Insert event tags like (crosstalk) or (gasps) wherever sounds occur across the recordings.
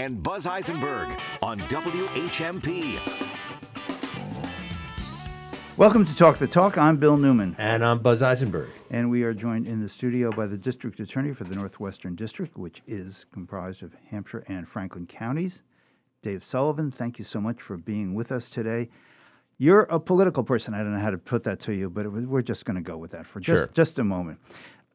and Buzz Eisenberg on WHMP. Welcome to Talk the Talk. I'm Bill Newman, And I'm Buzz Eisenberg. and we are joined in the studio by the District Attorney for the Northwestern District, which is comprised of Hampshire and Franklin counties. Dave Sullivan, thank you so much for being with us today. You're a political person. I don't know how to put that to you, but it was, we're just going to go with that for just, Sure. just a moment.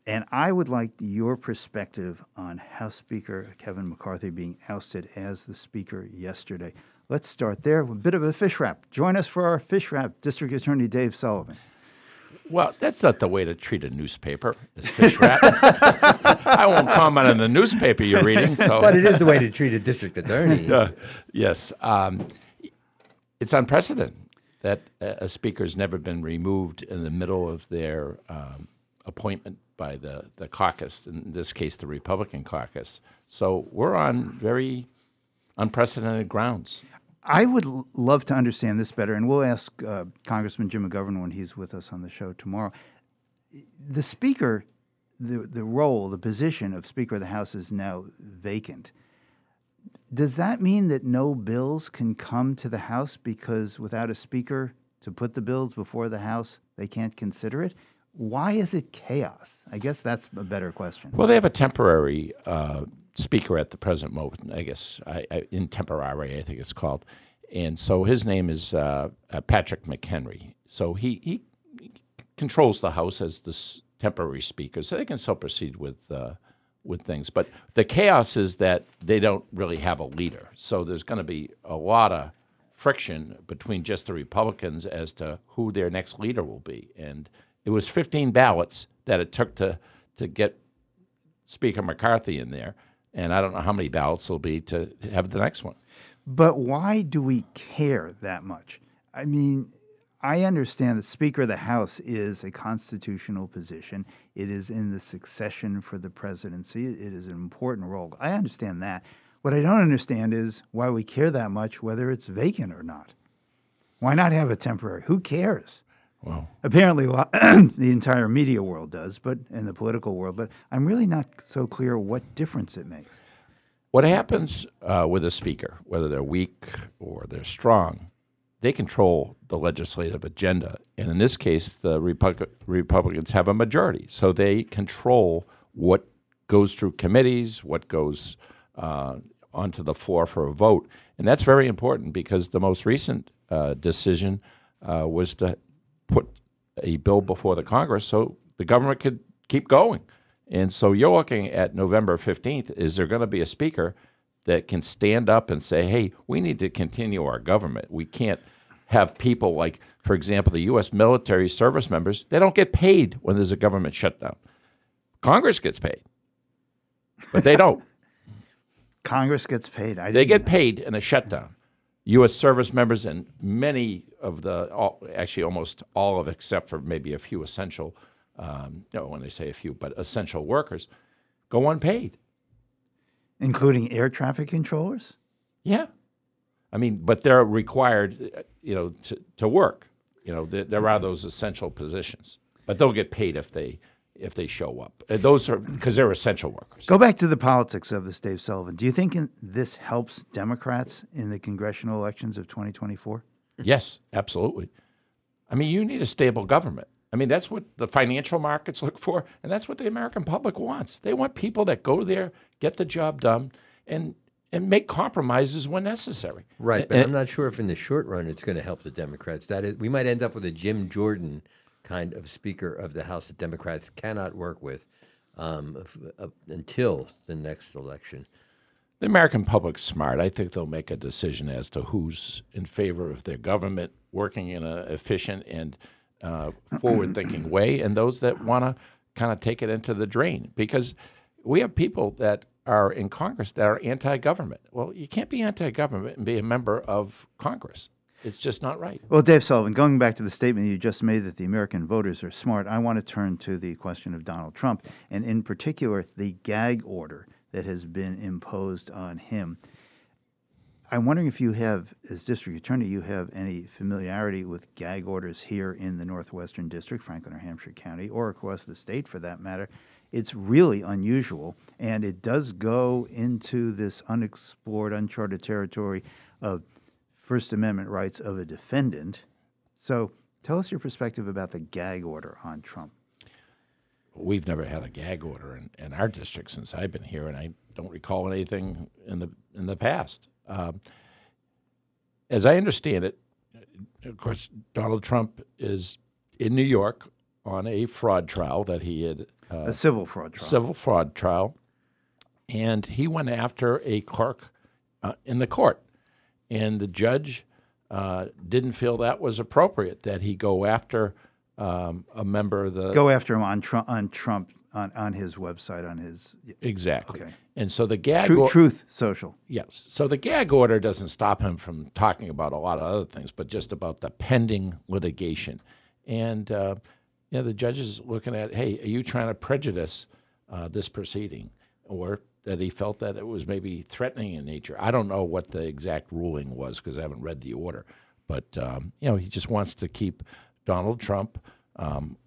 And I would like your perspective on House Speaker Kevin McCarthy being ousted as the Speaker yesterday. Let's start there. with A bit of a fish wrap. Join us for our fish wrap, District Attorney Dave Sullivan. Well, that's not the way to treat a newspaper, is fish wrap. (laughs) I won't comment on the newspaper you're reading. So, But it is the way to treat a district attorney. (laughs) Uh, yes, um, it's unprecedented that a a speaker's never been removed in the middle of their um, appointment by the, the caucus, in this case, the Republican caucus. So we're on very unprecedented grounds. I would love to understand this better, and we'll ask uh, Congressman Jim McGovern when he's with us on the show tomorrow. The Speaker, the, the role, the position of Speaker of the House is now vacant. Does that mean that no bills can come to the House because without a Speaker to put the bills before the House, they can't consider it? Why is it chaos? I guess that's a better question. Well, they have a temporary uh, speaker at the present moment. I guess I, I, in temporary, I think it's called, and so his name is uh, uh, Patrick McHenry. So he he controls the House as the s- temporary speaker, so they can still proceed with. Uh, with things, but the chaos is that they don't really have a leader. So there's going to be a lot of friction between just the Republicans as to who their next leader will be. And it was 15 ballots that it took to to get Speaker McCarthy in there, and I don't know how many ballots will be to have the next one. But why do we care that much? I mean, I understand that Speaker of the House is a constitutional position. It is in the succession for the presidency. It is an important role. I understand that. What I don't understand is why we care that much whether it's vacant or not. Why not have a temporary? Who cares? Well, Apparently, (clears throat) the entire media world does, but in the political world. But I'm really not so clear what difference it makes. what happens uh, with a speaker, whether they're weak or they're strong, they control the legislative agenda. And in this case, the Repu- Republicans have a majority. So they control what goes through committees, what goes uh, onto the floor for a vote. And that's very important because the most recent uh, decision uh, was to put a bill before the Congress so the government could keep going. And so you're looking at November 15th. Is there going to be a speaker that can stand up and say, hey, we need to continue our government? We can't have people like, for example, the U.S. military service members, they don't get paid when there's a government shutdown. Congress gets paid, but they don't. (laughs) Congress gets paid. I They get paid in a shutdown. U.S. service members and many of the, all, actually almost all of, except for maybe a few essential, um, no, when they say a few, but essential workers, go unpaid. including air traffic controllers. Yeah, I mean, but they're required, you know, to, to work. You know, there, there are those essential positions, but they'll get paid if they if they show up. Uh, Those are because they're essential workers. Go back to the politics of this, Dave Sullivan. Do you think in, this helps Democrats in the congressional elections of 2024? Yes, absolutely. I mean, you need a stable government. I mean, that's what the financial markets look for, and that's what the American public wants. They want people that go there, get the job done, and and make compromises when necessary. Right, but And- I'm not sure if in the short run it's going to help the Democrats. That is, we might end up with a Jim Jordan kind of Speaker of the House that Democrats cannot work with um, uh, until the next election. The American public's smart. I think they'll make a decision as to who's in favor of their government working in an efficient and uh, forward-thinking way, and those that want to kind of take it into the drain. Because we have people that are in Congress that are anti-government. Well, you can't be anti-government and be a member of Congress. It's just not right. Well, Dave Sullivan, going back to the statement you just made that the American voters are smart, I want to turn to the question of Donald Trump, and in particular, the gag order that has been imposed on him. I'm wondering if you have, as district attorney, you have any familiarity with gag orders here in the Northwestern District, Franklin or Hampshire County, or across the state for that matter, it's really unusual, and it does go into this unexplored, uncharted territory of First Amendment rights of a defendant. So, tell us your perspective about the gag order on Trump. We've never had a gag order in, in our district since I've been here, and I don't recall anything in the in the past. Um, as I understand it, of course, Donald Trump is in New York on a fraud trial that he had a civil fraud trial. civil fraud trial, and he went after a clerk uh, in the court, and the judge uh, didn't feel that was appropriate that he go after um, a member of the Go after him on Trump on Trump on, on his website on his exactly, Okay. and so the gag Tru- or- Truth Social. Yes. So the gag order doesn't stop him from talking about a lot of other things, but just about the pending litigation. And uh, you know, the judge is looking at, hey, are you trying to prejudice uh, this proceeding, or that he felt that it was maybe threatening in nature? I don't know what the exact ruling was because I haven't read the order, but um, you know, he just wants to keep Donald Trump. Um,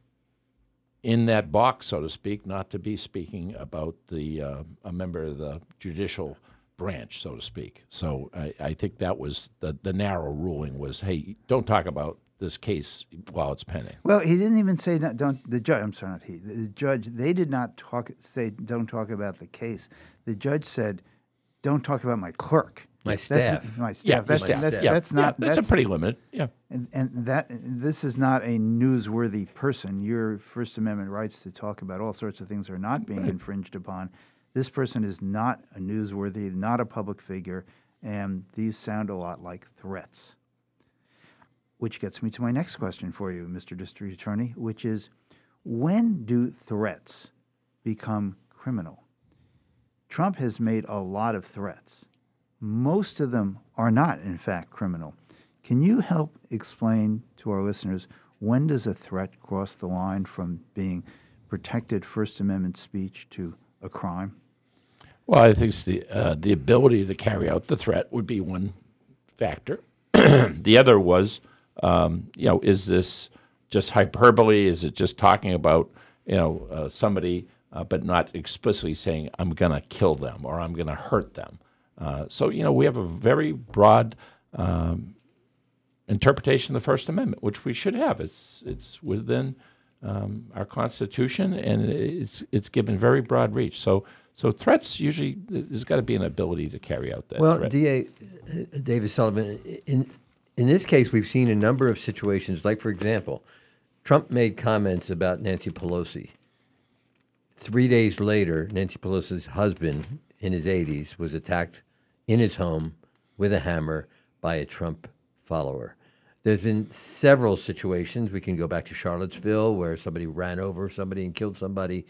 in that box, so to speak, not to be speaking about the uh, a member of the judicial branch, so to speak. So I, I think that was the, the narrow ruling was, hey, don't talk about this case while it's pending. Well, he didn't even say not, don't. The judge, I'm sorry, not he. The judge. They did not talk. Say don't talk about the case. The judge said, don't talk about my clerk. My That's- staff. my staff. Yeah, that's, yeah, that's, yeah, that's yeah, not. that's, a pretty limited. Yeah. And, and that this is not a newsworthy person. Your First Amendment rights to talk about all sorts of things are not being infringed upon. This person is not a newsworthy, not a public figure, and these sound a lot like threats. Which gets me to my next question for you, Mr. District Attorney, which is when do threats become criminal? Trump has made a lot of threats. Most of them are not, in fact, criminal. Can you help explain to our listeners when does a threat cross the line from being protected First Amendment speech to a crime? Well, I think the uh, the ability to carry out the threat would be one factor. (clears throat) the other was, um, you know, is this just hyperbole? Is it just talking about you know uh, somebody, uh, but not explicitly saying I'm going to kill them or I'm going to hurt them? Uh, so you know, we have a very broad um, interpretation of the First Amendment, which we should have. It's it's within um, our Constitution, and it's it's given very broad reach. So so threats usually there's got to be an ability to carry out that Well, threat. DA uh, David Sullivan, in in this case, we've seen a number of situations. Like, for example, Trump made comments about Nancy Pelosi. Three days later, Nancy Pelosi's husband, in his 80s, was attacked in his home with a hammer by a Trump follower. There's been several situations. We can go back to Charlottesville, where somebody ran over somebody and killed somebody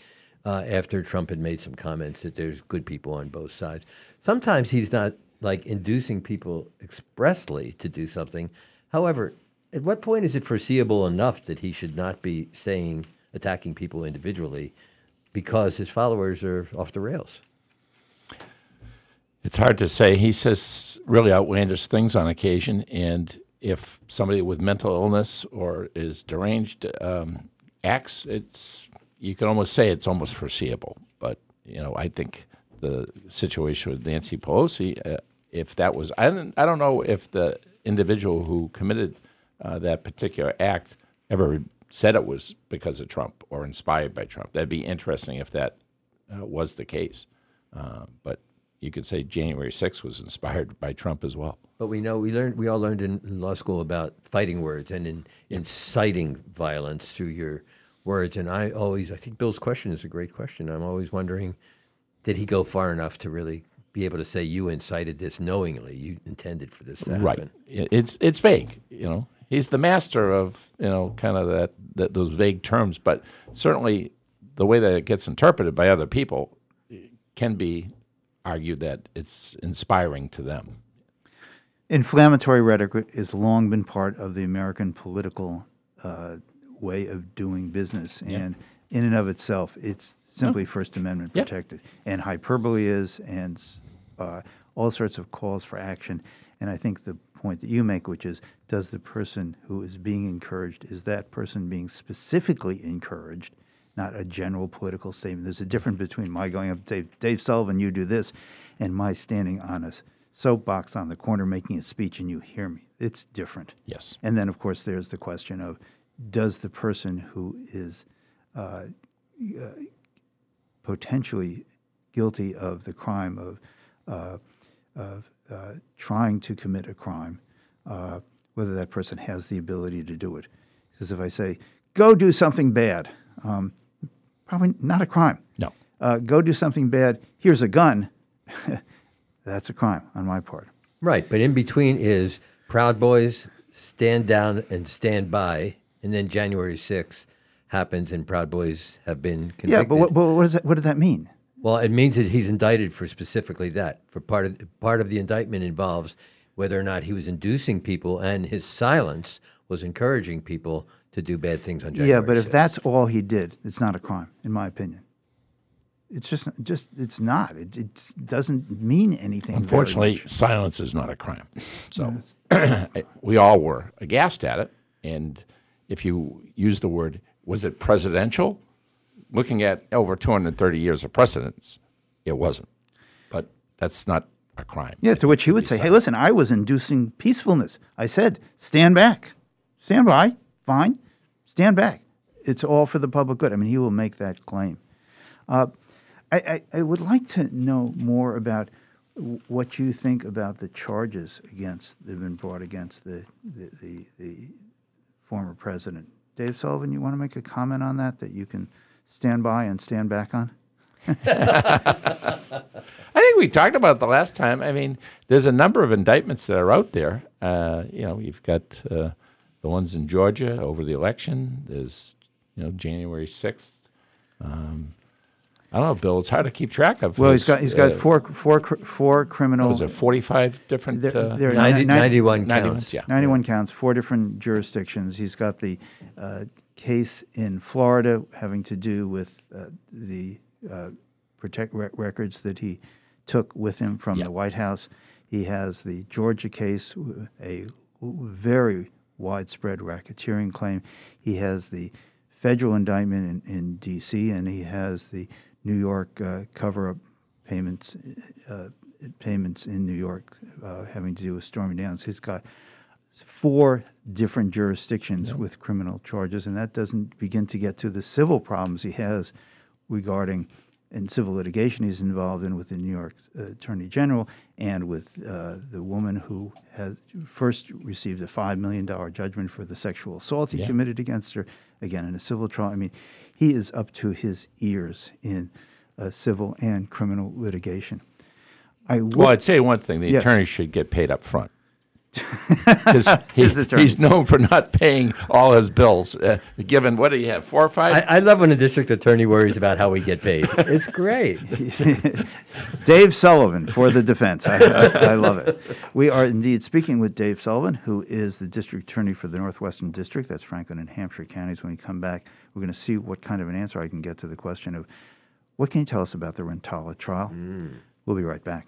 uh, after Trump had made some comments that there's good people on both sides. Sometimes he's not like inducing people expressly to do something. However, at what point is it foreseeable enough that he should not be saying, attacking people individually because his followers are off the rails? It's hard to say. He says really outlandish things on occasion, and if somebody with mental illness or is deranged um, acts, it's you can almost say it's almost foreseeable. But you know, I think the situation with Nancy Pelosi, uh, if that was, I don't, I don't know if the individual who committed uh, that particular act ever said it was because of Trump or inspired by Trump. That'd be interesting if that uh, was the case. Uh, but you could say January 6th was inspired by Trump as well. But we know we learned we all learned in in law school about fighting words and in, inciting violence through your words. And I always I think Bill's question is a great question. I'm always wondering, did he go far enough to really be able to say you incited this knowingly? You intended for this to happen. Right. It's it's vague. You know, he's the master of you know kind of that, that those vague terms. But certainly, the way that it gets interpreted by other people can be argued that it's inspiring to them. Inflammatory rhetoric has long been part of the American political uh, way of doing business, and in and of itself, it's simply First Amendment protected. And hyperbole is, and uh, all sorts of calls for action. And I think the point that you make, which is, does the person who is being encouraged, is that person being specifically encouraged, not a general political statement. There's a difference between my going up to Dave, Dave Sullivan, you do this, and my standing on a soapbox on the corner making a speech and you hear me. It's different. Yes. And then, of course, there's the question of does the person who is uh, uh, potentially guilty of the crime of, uh, of uh, trying to commit a crime, uh, whether that person has the ability to do it. Because if I say, go do something bad, um, probably not a crime. No. Uh, go do something bad, here's a gun, (laughs) that's a crime on my part. Right, but in between is Proud Boys, Stand Down and Stand By, and then January 6th happens and Proud Boys have been convicted. Yeah, but what, but what, does that, what does that mean? Well, it means that he's indicted for specifically that. For part of part of the indictment involves whether or not he was inducing people, and his silence was encouraging people to do bad things on January. yeah, but if that's all he did, it's not a crime, in my opinion. It's just, just it's not. It, it doesn't mean anything. very Unfortunately, much. silence is not a crime. So (clears throat) we all were aghast at it. And if you use the word, was it presidential? Looking at over 230 years of precedents, it wasn't. But that's not a crime. Yeah, to which he would say, "Hey, listen, I was inducing peacefulness. I said, stand back, stand by, fine, stand back. It's all for the public good." I mean, he will make that claim. Uh, I, I, I would like to know more about what you think about the charges against that have been brought against the the, the, the former president. Dave Sullivan, you want to make a comment on that that you can stand by and stand back on? (laughs) I think we talked about it the last time. I mean, there's a number of indictments that are out there. Uh, you know, you've got uh, the ones in Georgia over the election. There's, you know, January 6th. Um, I don't know, Bill. It's hard to keep track of. Well, he's There's, got he's got uh, four four criminal. Was it 45 different? There- uh, there are 90, ni- ni- 91 91, counts. yeah. 91 counts, four different jurisdictions. He's got the uh, case in Florida having to do with uh, the uh, protect re- records that he took with him from Yeah. the White House. He has the Georgia case, a very widespread racketeering claim. He has the federal indictment in, in D.C., and he has the New York uh, cover-up payments uh, payments in New York uh, having to do with Stormy Daniels. He's got four different jurisdictions with criminal charges, and that doesn't begin to get to the civil problems he has regarding in civil litigation he's involved in with the New York uh, Attorney General and with uh, the woman who has first received a five million dollar judgment for the sexual assault he Yeah. committed against her, again in a civil trial. I mean, he is up to his ears in uh, civil and criminal litigation. I would, Well, I'd say one thing: the Yes. attorney should get paid up front. (laughs) Because he, he's known for not paying all his bills. Uh, given what do you have, four or five? I, I love when a district attorney worries about how we get paid. It's great. (laughs) Dave Sullivan for the defense. I, I, I love it. We are indeed speaking with Dave Sullivan, who is the district attorney for the Northwestern District. That's Franklin and Hampshire counties. When we come back, we're going to see what kind of an answer I can get to the question of what can you tell us about the Rintala trial? Mm. We'll be right back.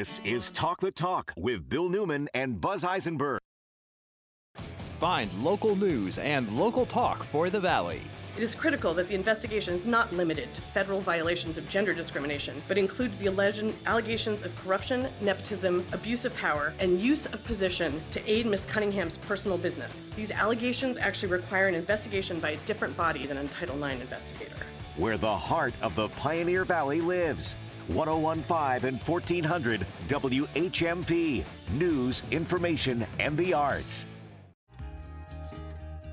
This is Talk the Talk with Bill Newman and Buzz Eisenberg. Find local news and local talk for the Valley. It is critical that the investigation is not limited to federal violations of gender discrimination, but includes the alleged allegations of corruption, nepotism, abuse of power, and use of position to aid Miss Cunningham's personal business. These allegations actually require an investigation by a different body than a Title IX investigator. where the heart of the Pioneer Valley lives. 1015 and 1400 WHMP. News, information, and the arts.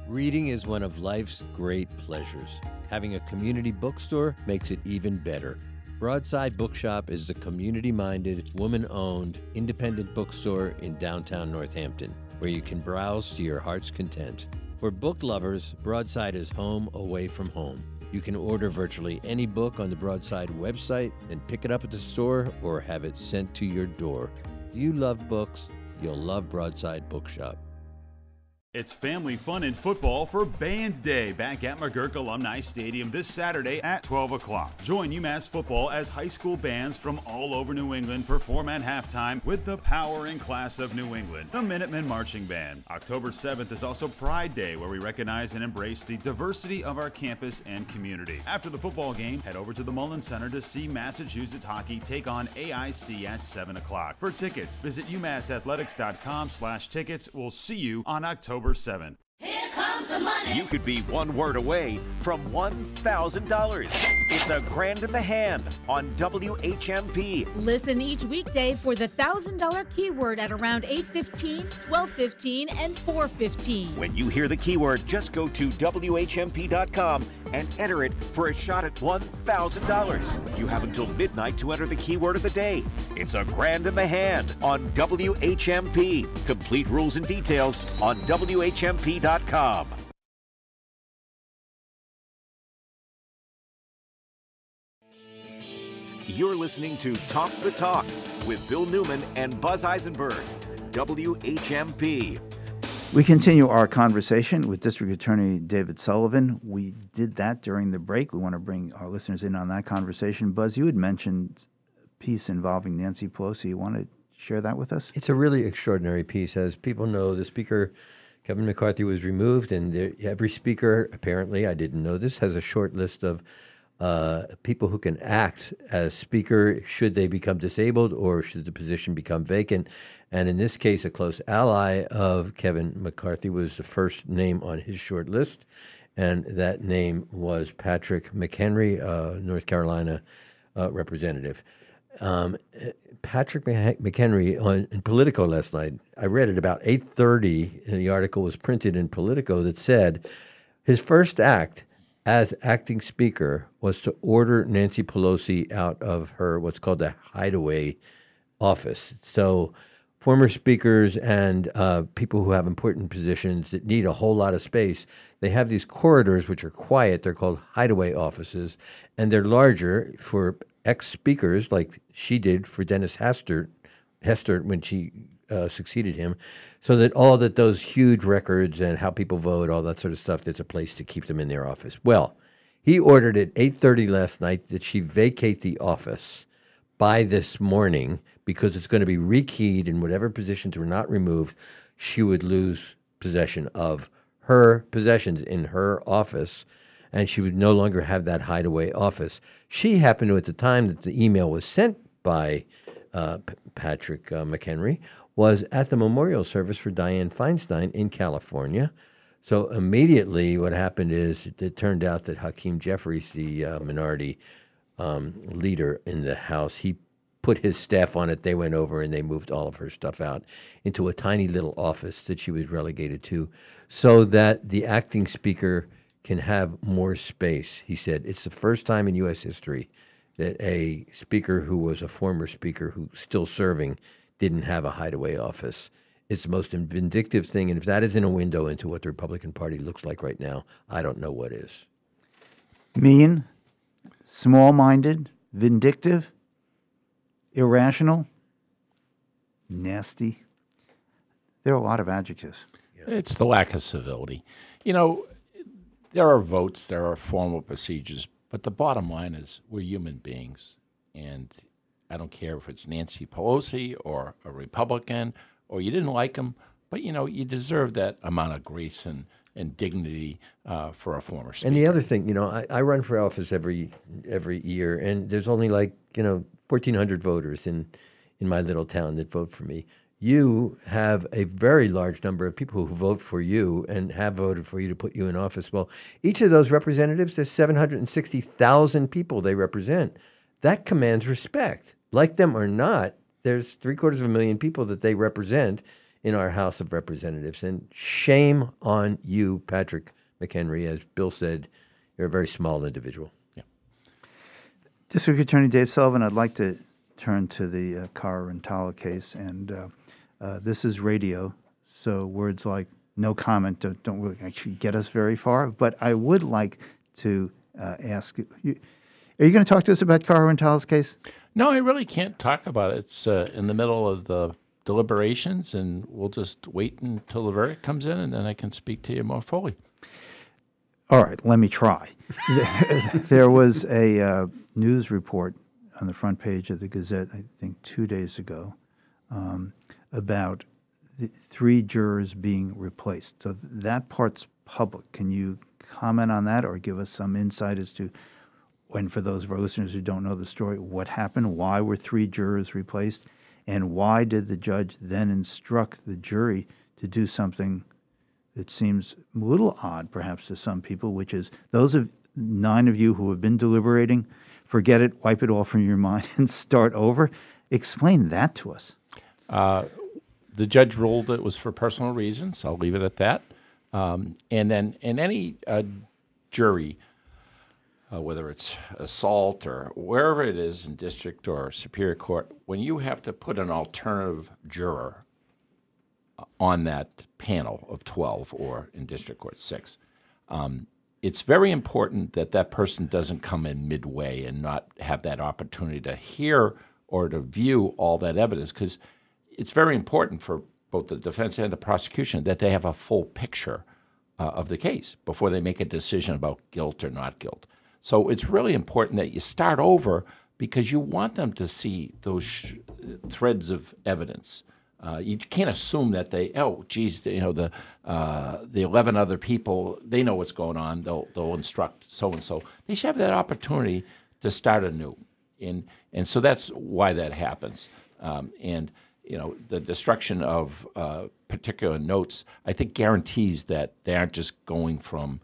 Reading is one of life's great pleasures. Having a community bookstore makes it even better. Broadside Bookshop is a community minded, woman owned, independent bookstore in downtown Northampton where you can browse to your heart's content. For book lovers, Broadside is home away from home. You can order virtually any book on the Broadside website and pick it up at the store or have it sent to your door. Do you love books? You'll love Broadside Bookshop. It's family fun and football for Band Day back at McGuirk Alumni Stadium this Saturday at 12 o'clock. Join UMass football as high school bands from all over New England perform at halftime with the power and class of New England, the Minutemen Marching Band. October 7th is also Pride Day, where we recognize and embrace the diversity of our campus and community. After the football game, head over to the Mullins Center to see Massachusetts hockey take on AIC at 7 o'clock. For tickets, visit umassathletics.com slash tickets. We'll see you on October 7th. You could be one word away from $1,000. It's a grand in the hand on WHMP. Listen each weekday for the $1,000 keyword at around 8:15, 12:15, and 4:15. When you hear the keyword, just go to WHMP.com and enter it for a shot at $1,000. You have until midnight to enter the keyword of the day. It's a grand in the hand on WHMP. Complete rules and details on WHMP.com. You're listening to Talk the Talk with Bill Newman and Buzz Eisenberg. WHMP. We continue our conversation with District Attorney David Sullivan. We did that during the break. We want to bring our listeners in on that conversation. Buzz, you had mentioned a piece involving Nancy Pelosi. You want to share that with us? It's a really extraordinary piece. As people know, the Speaker, Kevin McCarthy, was removed, and every Speaker, apparently, I didn't know this, has a short list of uh, people who can act as Speaker should they become disabled or should the position become vacant. And in this case, a close ally of Kevin McCarthy was the first name on his short list, and that name was Patrick McHenry, uh, North Carolina uh, representative. Um, Patrick McHenry on in Politico last night. I read it about eight thirty, and the article was printed in Politico that said his first act as acting speaker was to order Nancy Pelosi out of her what's called the hideaway office. So former speakers and uh, people who have important positions that need a whole lot of space, they have these corridors which are quiet. They're called hideaway offices, and they're larger for ex speakers like she did for Dennis Hastert, Hester when she uh, succeeded him, so that all that those huge records and how people vote, all that sort of stuff, there's a place to keep them in their office. Well, he ordered at 8:30 last night that she vacate the office by this morning because it's going to be rekeyed and whatever positions were not removed, she would lose possession of her possessions in her office and she would no longer have that hideaway office. She happened to, at the time that the email was sent by uh, P- Patrick uh, McHenry, was at the memorial service for Dianne Feinstein in California. So immediately, what happened is it, it turned out that Hakeem Jeffries, the uh, minority um, leader in the House, he put his staff on it. They went over and they moved all of her stuff out into a tiny little office that she was relegated to, so that the acting speaker can have more space. He said it's the first time in U.S. history that a speaker who was a former speaker who's still serving didn't have a hideaway office. It's the most vindictive thing, and if that isn't a window into what the Republican Party looks like right now, I don't know what is. Mean, small minded, vindictive, irrational, nasty. There are a lot of adjectives. It's the lack of civility. You know, there are votes, there are formal procedures, but the bottom line is we're human beings. And I don't care if it's Nancy Pelosi or a Republican or you didn't like him, but you know, you deserve that amount of grace and, and dignity uh, for a former speaker. And the other thing, you know, I, I run for office every every year, and there's only like you know 1,400 voters in in my little town that vote for me. You have a very large number of people who vote for you and have voted for you to put you in office. Well, each of those representatives, there's 760,000 people they represent. That commands respect. Like them or not, there's three quarters of a million people that they represent in our House of Representatives. And shame on you, Patrick McHenry. As Bill said, you're a very small individual. Yeah. District Attorney Dave Sullivan, I'd like to turn to the uh, Cara Rintala case. And uh, uh, this is radio, so words like no comment don't, don't really actually get us very far. But I would like to uh, ask you. Are you going to talk to us about Caro Tal's case? No, I really can't talk about it. It's uh, in the middle of the deliberations, and we'll just wait until the verdict comes in, and then I can speak to you more fully. All right, let me try. (laughs) there was a uh, news report on the front page of the Gazette, I think two days ago, um, about three jurors being replaced. So that part's public. Can you comment on that or give us some insight as to, and for those of our listeners who don't know the story, what happened? Why were three jurors replaced? And why did the judge then instruct the jury to do something that seems a little odd, perhaps, to some people, which is those of nine of you who have been deliberating, forget it, wipe it all from your mind, (laughs) and start over? Explain that to us. Uh, the judge ruled it was for personal reasons. I'll leave it at that. Um, and then in any uh, jury, uh, whether it's assault or wherever it is in district or superior court, when you have to put an alternative juror uh, on that panel of 12 or in district court 6, um, it's very important that that person doesn't come in midway and not have that opportunity to hear or to view all that evidence because it's very important for both the defense and the prosecution that they have a full picture uh, of the case before they make a decision about guilt or not guilt. So it's really important that you start over because you want them to see those sh- threads of evidence. Uh, you can't assume that they, oh, geez, you know, the uh, the eleven other people, they know what's going on. They'll they'll instruct so and so. They should have that opportunity to start anew, and and so that's why that happens. Um, and you know, the destruction of uh, particular notes, I think guarantees that they aren't just going from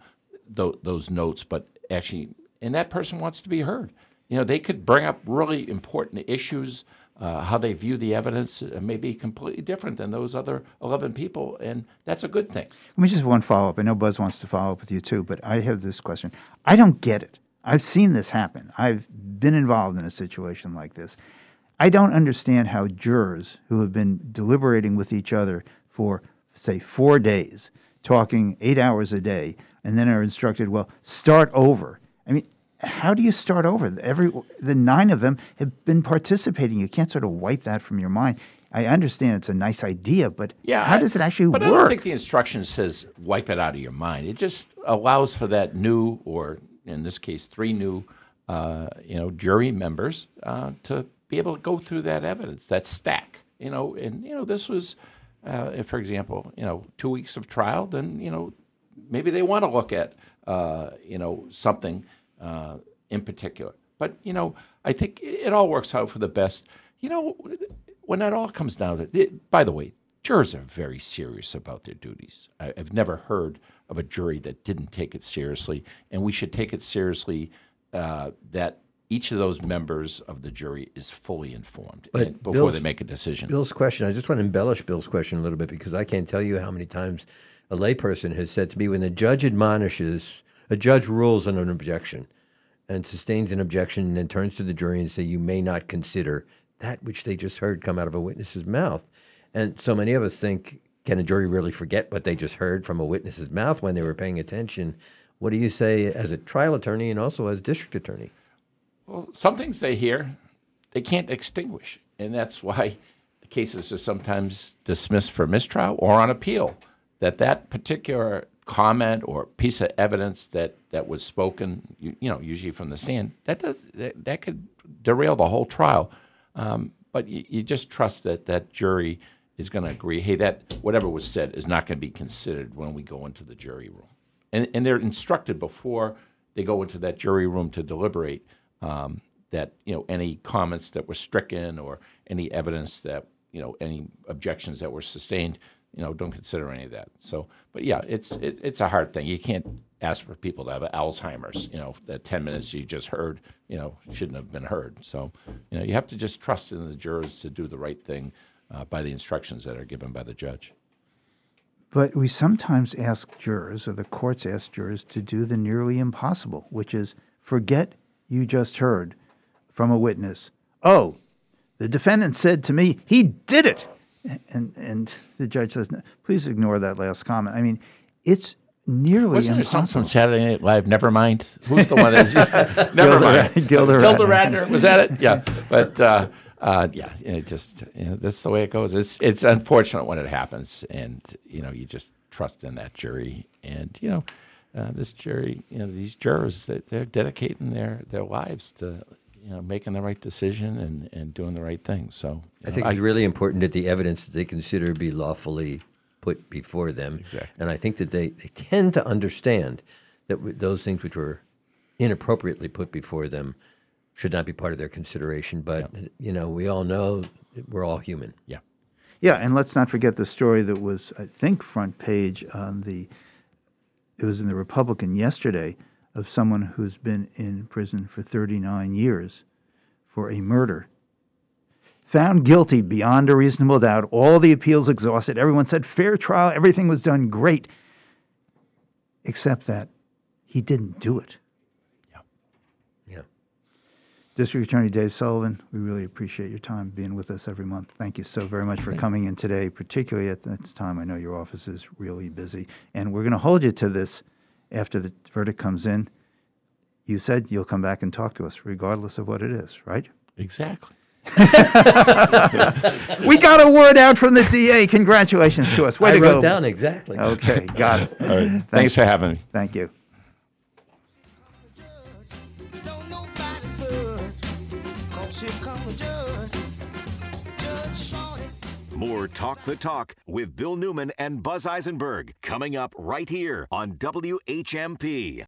th- those notes, but actually, and that person wants to be heard. You know, they could bring up really important issues. Uh, how they view the evidence uh, may be completely different than those other 11 people, and that's a good thing. Let me just one follow up. I know Buzz wants to follow up with you too, but I have this question. I don't get it. I've seen this happen. I've been involved in a situation like this. I don't understand how jurors who have been deliberating with each other for, say, four days, talking eight hours a day, and then are instructed, well, start over. I mean, how do you start over? Every the nine of them have been participating. You can't sort of wipe that from your mind. I understand it's a nice idea, but Yeah, how does it actually but work? I don't think the instruction says wipe it out of your mind. It just allows for that new, or in this case, three new, uh, you know, jury members uh, to be able to go through that evidence, that stack. You know, and you know, this was, uh, if, for example, you know, two weeks of trial, then you know, maybe they want to look at, uh, you know, something uh, in particular. But you know, I think it all works out for the best. You know, when that all comes down to it, by the way, jurors are very serious about their duties. I, I've never heard of a jury that didn't take it seriously, and we should take it seriously uh, that each of those members of the jury is fully informed But before Bill's- they make a decision. Bill's question, I just want to embellish Bill's question a little bit because I can't tell you how many times a layperson has said to me when the judge admonishes, a judge rules on an objection and sustains an objection and then turns to the jury and say, you may not consider that which they just heard come out of a witness's mouth. And so many of us think, can a jury really forget what they just heard from a witness's mouth when they were paying attention? What do you say as a trial attorney and also as district attorney? Well, some things they hear, they can't extinguish, and that's why cases are sometimes dismissed for mistrial or on appeal. That that particular comment or piece of evidence that, that was spoken, you, you know, usually from the stand, that does that, that could derail the whole trial. Um, but you, you just trust that that jury is going to agree. Hey, that whatever was said is not going to be considered when we go into the jury room, and and they're instructed before they go into that jury room to deliberate um, that you know any comments that were stricken or any evidence that you know any objections that were sustained you know don't consider any of that so but yeah it's it, it's a hard thing you can't ask for people to have alzheimer's you know that 10 minutes you just heard you know shouldn't have been heard so you know you have to just trust in the jurors to do the right thing uh, by the instructions that are given by the judge But we sometimes ask jurors, or the courts ask jurors, to do the nearly impossible, which is forget you just heard from a witness. Oh, the defendant said to me, he did it. And, and the judge says, please ignore that last comment. I mean, it's nearly Wasn't there something from. Saturday Night Live? Never mind. Who's the one that's just (laughs) never mind? Gilda Gilda Radner. Radner. Was that it? Yeah. But uh, uh, yeah, it just you know, that's the way it goes. It's it's unfortunate when it happens, and you know you just trust in that jury, and you know uh, this jury, you know these jurors that they're dedicating their their lives to you know making the right decision and and doing the right thing. So I know, think it's really important that the evidence that they consider be lawfully put before them. Exactly. And I think that they, they tend to understand that w- those things which were inappropriately put before them should not be part of their consideration. But, you know, we all know we're all human. yeah. Yeah, and let's not forget the story that was, I think, front page on the. It was in the Republican yesterday of someone who's been in prison for 39 years for a murder. Found guilty beyond a reasonable doubt. All the appeals exhausted. Everyone said fair trial. Everything was done great, except that he didn't do it. Yeah. Yeah. District Attorney Dave Sullivan, we really appreciate your time being with us every month. Thank you so very much for coming in today, particularly at this time. I know your office is really busy. And we're going to hold you to this after the verdict comes in. You said you'll come back and talk to us regardless of what it is, right? Exactly. (laughs) We got a word out from the DA. Congratulations to us. Way I to wrote go. down exactly. Okay, got it. All right. Thanks for having me. Thank you. More Talk the Talk with Bill Newman and Buzz Eisenberg coming up right here on WHMP.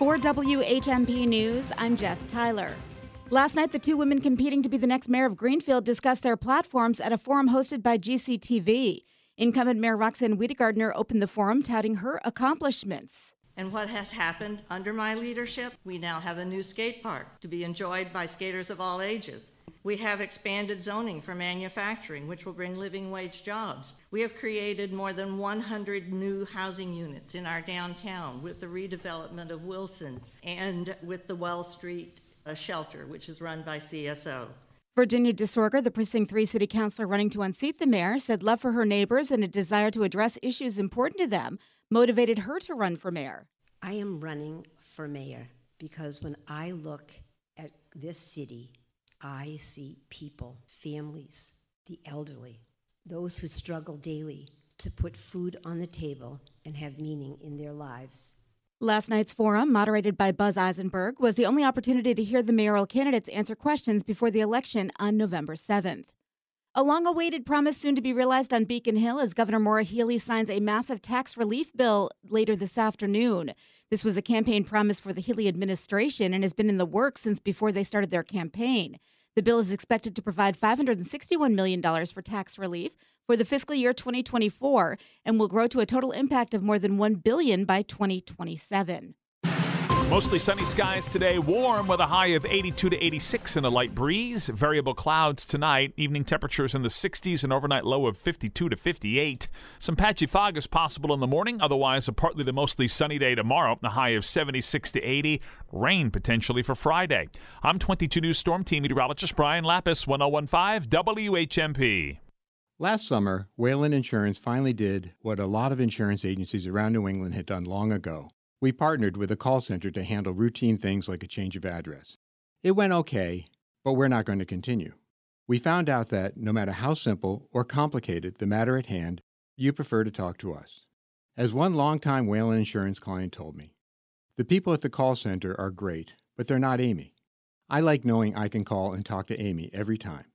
For WHMP News, I'm Jess Tyler. Last night, the two women competing to be the next mayor of Greenfield discussed their platforms at a forum hosted by GCTV. Incumbent Mayor Roxann Wedegartner opened the forum touting her accomplishments. And what has happened under my leadership? We now have a new skate park to be enjoyed by skaters of all ages. We have expanded zoning for manufacturing, which will bring living wage jobs. We have created more than 100 new housing units in our downtown with the redevelopment of Wilson's and with the Well Street uh, shelter, which is run by CSO. Virginia Desorgher, the Precinct 3 city councilor running to unseat the mayor, said love for her neighbors and a desire to address issues important to them motivated her to run for mayor. I am running for mayor because when I look at this city, I see people, families, the elderly, those who struggle daily to put food on the table and have meaning in their lives. Last night's forum, moderated by Buzz Eisenberg, was the only opportunity to hear the mayoral candidates answer questions before the election on November 7th. A long awaited promise soon to be realized on Beacon Hill as Governor Maura Healey signs a massive tax relief bill later this afternoon. This was a campaign promise for the Healey administration and has been in the works since before they started their campaign. The bill is expected to provide $561 million for tax relief for the fiscal year 2024 and will grow to a total impact of more than 1 billion by 2027. Mostly sunny skies today, warm with a high of 82 to 86 and a light breeze. Variable clouds tonight, evening temperatures in the 60s, and overnight low of 52 to 58. Some patchy fog is possible in the morning, otherwise, a partly to mostly sunny day tomorrow, a high of 76 to 80. Rain potentially for Friday. I'm 22 News Storm Team meteorologist Brian Lapis, 1015 WHMP. Last summer, Whalen Insurance finally did what a lot of insurance agencies around New England had done long ago. We partnered with a call center to handle routine things like a change of address. It went okay, but we're not going to continue. We found out that no matter how simple or complicated the matter at hand, you prefer to talk to us. As one longtime Whalen Insurance client told me, the people at the call center are great, but they're not Amy. I like knowing I can call and talk to Amy every time.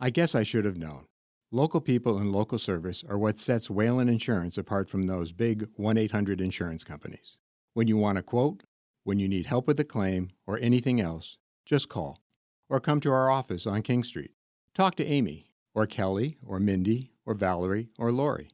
I guess I should have known. Local people and local service are what sets Whalen Insurance apart from those big 1 800 insurance companies. When you want a quote, when you need help with a claim, or anything else, just call. Or come to our office on King Street. Talk to Amy, or Kelly, or Mindy, or Valerie, or Lori.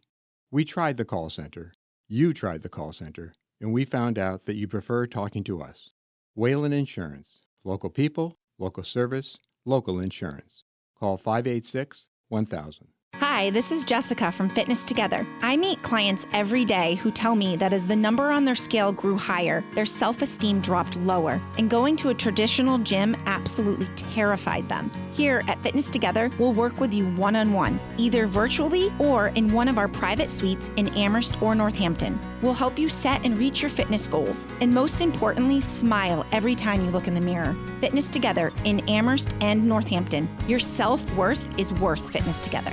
We tried the call center. You tried the call center. And we found out that you prefer talking to us. Whalen Insurance. Local people, local service, local insurance. Call 586 1000. Hi, Hi, this is Jessica from Fitness Together. I meet clients every day who tell me that as the number on their scale grew higher, their self esteem dropped lower, and going to a traditional gym absolutely terrified them. Here at Fitness Together, we'll work with you one on one, either virtually or in one of our private suites in Amherst or Northampton. We'll help you set and reach your fitness goals, and most importantly, smile every time you look in the mirror. Fitness Together in Amherst and Northampton. Your self worth is worth Fitness Together.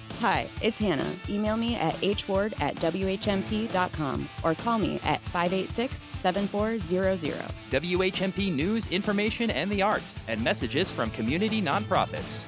Hi, it's Hannah. Email me at hward at whmp.com or call me at 586 7400. WHMP news, information, and the arts, and messages from community nonprofits.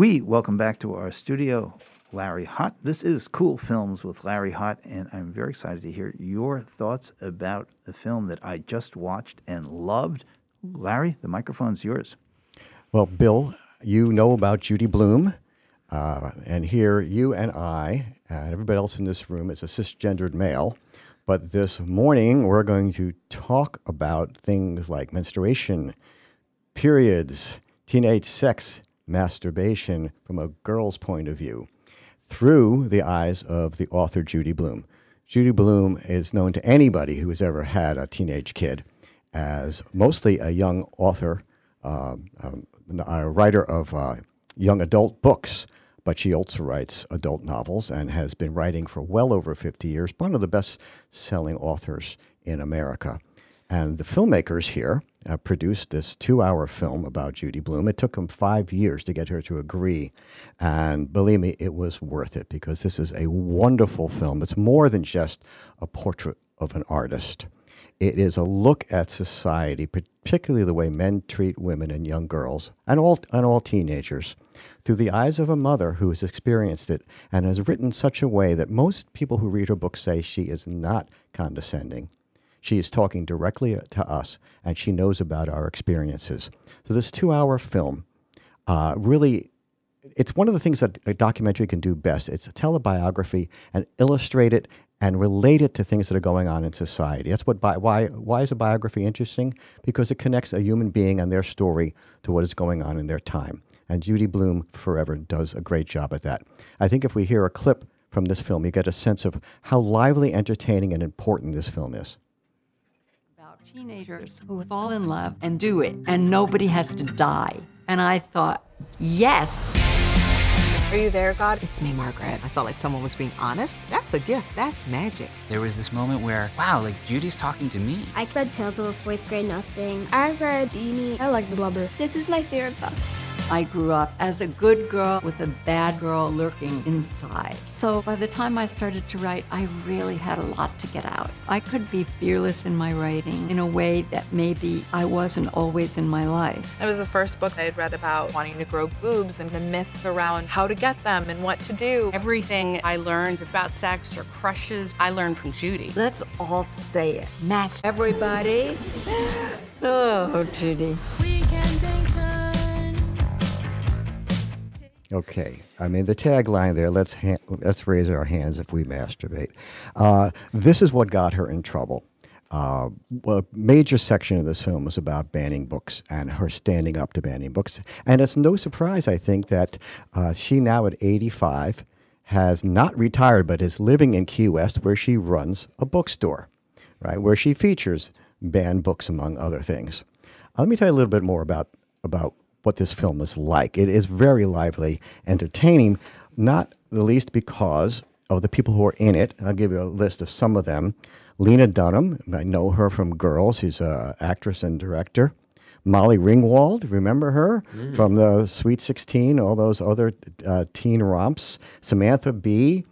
We welcome back to our studio Larry Hott. This is Cool Films with Larry Hott, and I'm very excited to hear your thoughts about the film that I just watched and loved. Larry, the microphone's yours. Well, Bill, you know about Judy Blume, uh, and here you and I and everybody else in this room is a cisgendered male. But this morning we're going to talk about things like menstruation, periods, teenage sex, masturbation from a girl's point of view through the eyes of the author Judy Blume. Judy Blume is known to anybody who has ever had a teenage kid as mostly a young author, um, um, a writer of uh, young adult books, but she also writes adult novels and has been writing for well over 50 years, one of the best selling authors in America. And the filmmakers here uh, produced this two hour film about Judy Blume. It took them five years to get her to agree. And believe me, it was worth it because this is a wonderful film. It's more than just a portrait of an artist. It is a look at society, particularly the way men treat women and young girls, and all, and all teenagers, through the eyes of a mother who has experienced it and has written such a way that most people who read her book say she is not condescending. She is talking directly to us, and she knows about our experiences. So this two-hour film uh, really, it's one of the things that a documentary can do best. It's tell a biography and illustrate it and relate it to things that are going on in society. That's what bi- why why is a biography interesting? Because it connects a human being and their story to what is going on in their time. And Judy Blume forever does a great job at that. I think if we hear a clip from this film, you get a sense of how lively, entertaining, and important this film is teenagers who fall in love and do it, and nobody has to die. And I thought, yes. Are you there, God? It's me, Margaret. I felt like someone was being honest. That's a gift. That's magic. There was this moment where, wow, like Judy's talking to me. I read Tales of a Fourth Grade Nothing. I read Deenie. I like the Blubber. This is my favorite book. I grew up as a good girl with a bad girl lurking inside. So by the time I started to write, I really had a lot to get out. I could be fearless in my writing in a way that maybe I wasn't always in my life. It was the first book I had read about wanting to grow boobs and the myths around how to get them and what to do. Everything I learned about sex or crushes, I learned from Judy. Let's all say it. Mass everybody. (gasps) Oh, Judy. Okay, I mean the tagline there. Let's ha- let's raise our hands if we masturbate. Uh, this is what got her in trouble. Uh, a major section of this film is about banning books and her standing up to banning books. And it's no surprise, I think, that uh, she now at 85 has not retired but is living in Key West, where she runs a bookstore, right, where she features banned books among other things. Uh, let me tell you a little bit more about about what this film is like. It is very lively, entertaining, not the least because of the people who are in it. I'll give you a list of some of them. Lena Dunham, I know her from Girls. She's an actress and director. Molly Ringwald, remember her mm. from the Sweet 16, all those other uh, teen romps. Samantha Bee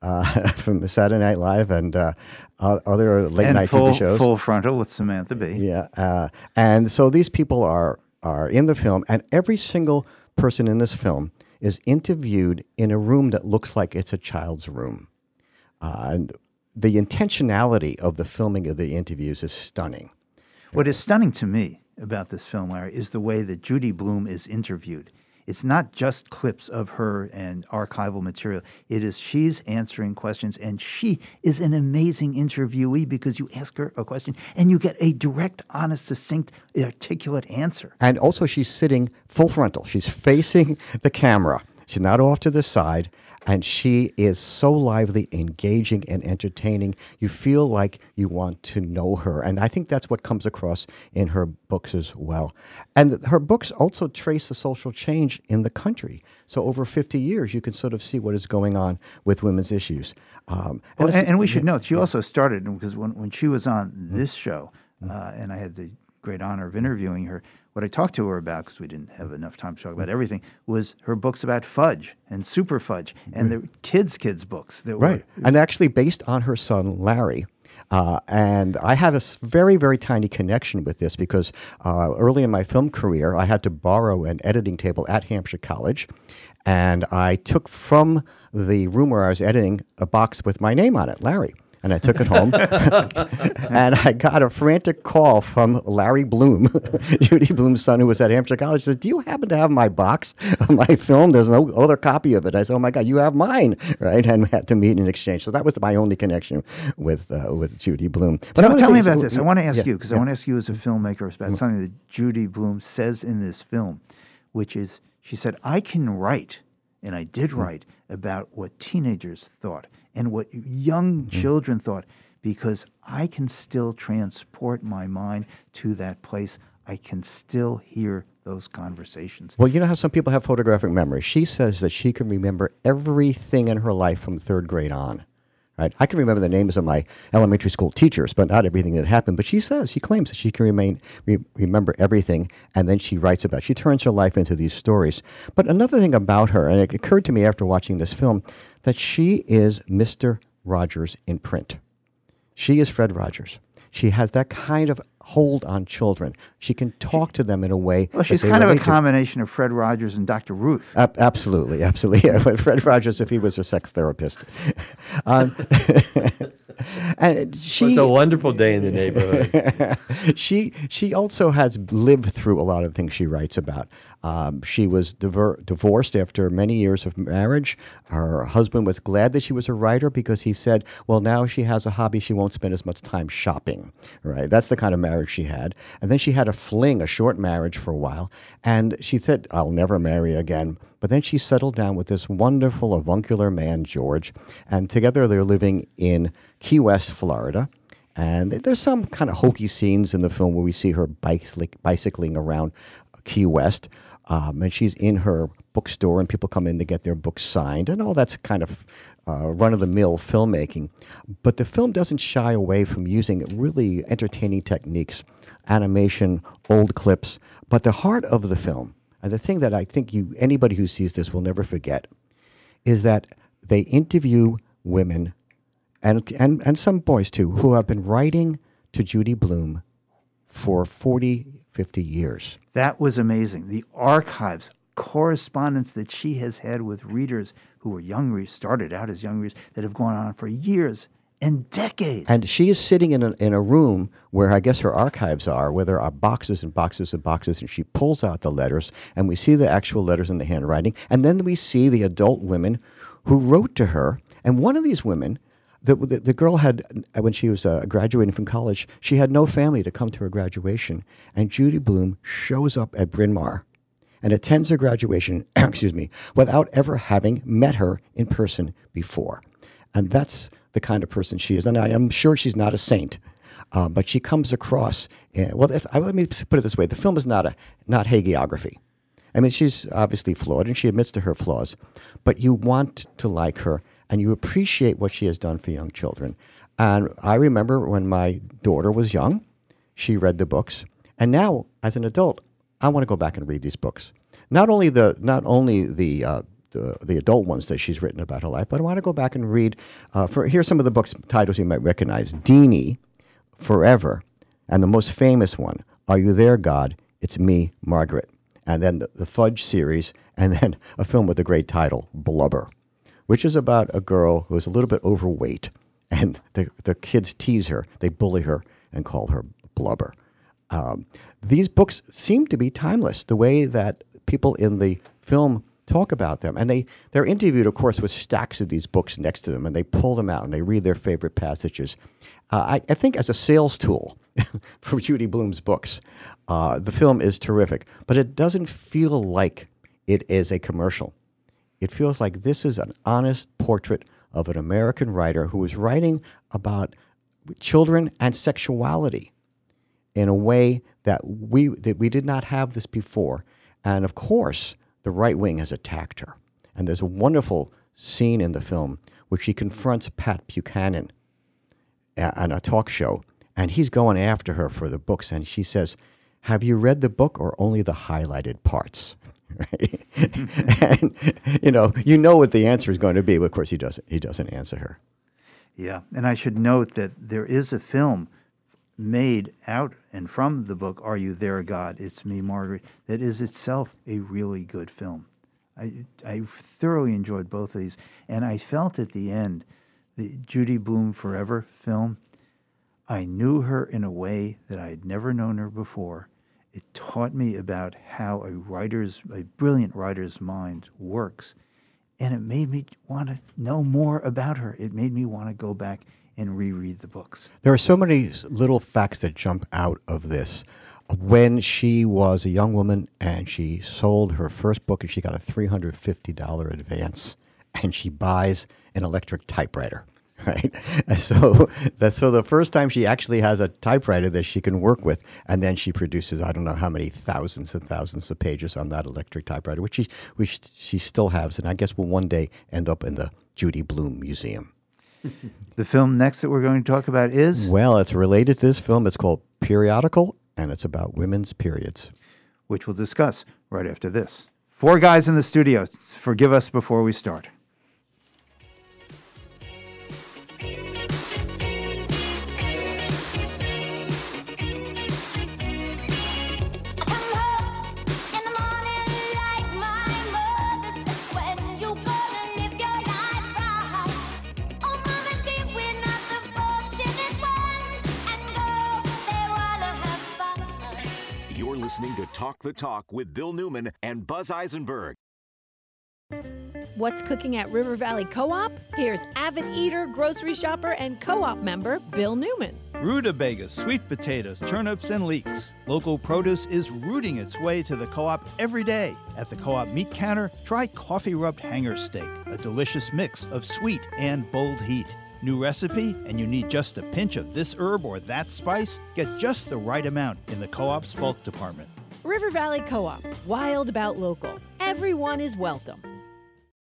uh, (laughs) from Saturday Night Live, and uh, other late and night full, TV shows. Full Frontal with Samantha Bee. Yeah, uh, and so these people are are in the film, and every single person in this film is interviewed in a room that looks like it's a child's room, uh, and the intentionality of the filming of the interviews is stunning. What is stunning to me about this film, Larry, is the way that Judy Blume is interviewed. It's not just clips of her and archival material. It is she's answering questions, and she is an amazing interviewee because you ask her a question and you get a direct, honest, succinct, articulate answer. And also, she's sitting full frontal. She's facing the camera. She's not off to the side. And she is so lively, engaging, and entertaining. You feel like you want to know her. And I think that's what comes across in her books as well. And her books also trace the social change in the country. So, over 50 years, you can sort of see what is going on with women's issues. Um, Well, and, and we should note she yeah. also started because when, when she was on Mm-hmm. this show, uh, and I had the great honor of interviewing her, what I talked to her about, because we didn't have enough time to talk about everything, was her books about fudge and super fudge and the kids' kids' books that Right. were And actually based on her son, Larry. Uh, and I have a very, very tiny connection with this because uh, early in my film career, I had to borrow an editing table at Hampshire College. And I took from the room where I was editing a box with my name on it, Larry. And I took it home. (laughs) and I got a frantic call from Larry Blume, (laughs) Judy Blume's son, who was at Hampshire College. Said, Do you happen to have my box of my film? There's no other copy of it. I said, Oh my God, you have mine. Right. And we had to meet in exchange. So that was my only connection with uh, with Judy Blume. But tell, tell me about this. I want to ask yeah, you because I want to ask you as a filmmaker about something that Judy Blume says in this film, which is she said, "I can write, and I did Mm. write about what teenagers thought and what young Mm. children thought because I can still transport my mind to that place. I can still hear those conversations." Well, you know how some people have photographic memory. She says that she can remember everything in her life from third grade on. Right? I can remember the names of my elementary school teachers, but not everything that happened. But she says she claims that she can remain re- remember everything, and then she writes about. It. She turns her life into these stories. But another thing about her, and it occurred to me after watching this film, that she is Mister Rogers in print. She is Fred Rogers. She has that kind of hold on children. She can talk to them in a way. Well, that she's they kind of a relate to. combination of Fred Rogers and Dr. Ruth. Ab- absolutely, absolutely. (laughs) Fred Rogers, if he was a sex therapist. (laughs) Um, (laughs) and she, It's a wonderful day in the neighborhood. she she also has lived through a lot of things she writes about. Um, she was diver- divorced after many years of marriage. Her husband was glad that she was a writer because he said, "Well, now she has a hobby; she won't spend as much time shopping." Right? That's the kind of marriage she had. And then she had a fling, a short marriage for a while, and she said, "I'll never marry again." But then she settled down with this wonderful avuncular man, George, and together they're living in Key West, Florida. And there's some kind of hokey scenes in the film where we see her bicycling, bicycling around Key West. Um, and she's in her bookstore, and people come in to get their books signed, and all that's kind of uh, run of the mill filmmaking. But the film doesn't shy away from using really entertaining techniques, animation, old clips. But the heart of the film, and the thing that I think you anybody who sees this will never forget, is that they interview women and, and, and some boys too, who have been writing to Judy Blume for 40, 50 years. That was amazing. The archives, correspondence that she has had with readers who were young readers, started out as young readers, that have gone on for years and decades. And she is sitting in a, in a room where I guess her archives are, where there are boxes and boxes and boxes, and she pulls out the letters, and we see the actual letters in the handwriting, and then we see the adult women who wrote to her. And one of these women, the, the, the girl had, when she was uh, graduating from college, she had no family to come to her graduation, and Judy Blume shows up at Bryn Mawr and attends her graduation, (clears throat) excuse me, without ever having met her in person before. And that's the kind of person she is. And I am sure she's not a saint, uh, but she comes across. Uh, well, I, let me put it this way: the film is not a not hagiography. I mean, she's obviously flawed, and she admits to her flaws. But you want to like her, and you appreciate what she has done for young children. And I remember when my daughter was young, she read the books, and now as an adult, I want to go back and read these books. Not only the not only the uh, the, the adult ones that she's written about her life, but I want to go back and read. Uh, for here's some of the books titles you might recognize: Deenie, Forever, and the most famous one, Are You There, God? It's Me, Margaret, and then the, the Fudge series, and then (laughs) a film with a great title, Blubber, which is about a girl who's a little bit overweight, and the the kids tease her, they bully her, and call her Blubber. Um, these books seem to be timeless. The way that people in the film talk about them, and they they're interviewed, of course, with stacks of these books next to them, and they pull them out and they read their favorite passages. Uh, I, I think as a sales tool (laughs) for Judy Blume's books, uh, the film is terrific, but it doesn't feel like it is a commercial. It feels like this is an honest portrait of an American writer who is writing about children and sexuality in a way that we that we did not have this before. And of course, the right wing has attacked her. And there's a wonderful scene in the film where she confronts Pat Buchanan on a talk show, and he's going after her for the books, and she says, "Have you read the book or only the highlighted parts?" (laughs) Right? and you know, you know what the answer is going to be, but of course he doesn't. He doesn't answer her. Yeah, and I should note that there is a film made out and from the book "Are You There, God?" It's Me, Margaret. That is itself a really good film. I I thoroughly enjoyed both of these, and I felt at the end, the Judy Blume Forever film. I knew her in a way that I had never known her before. It taught me about how a writer's, a brilliant writer's mind works, and it made me want to know more about her. It made me want to go back and reread the books. There are so many little facts that jump out of this. When she was a young woman and she sold her first book and she got a $350 advance and she buys an electric typewriter, (laughs) right? So (laughs) that's so the first time she actually has a typewriter that she can work with and then she produces I don't know how many thousands and thousands of pages on that electric typewriter which she which she still has and I guess will one day end up in the Judy Blume Museum. (laughs) The film next that we're going to talk about is Well, it's related to this film. It's called Periodical, and it's about women's periods. which we'll discuss right after this. Four guys in the studio. Forgive us before we start. Listening to Talk the Talk with Bill Newman and Buzz Eisenberg. What's cooking at River Valley Co op? Here's avid eater, grocery shopper, and co op member Bill Newman. Rutabagas, sweet potatoes, turnips, and leeks. Local produce is rooting its way to the co op every day. At the co op meat counter, try coffee rubbed hanger steak, a delicious mix of sweet and bold heat. New recipe, and you need just a pinch of this herb or that spice? Get just the right amount in the co op's bulk department. River Valley Co op, wild about local. Everyone is welcome.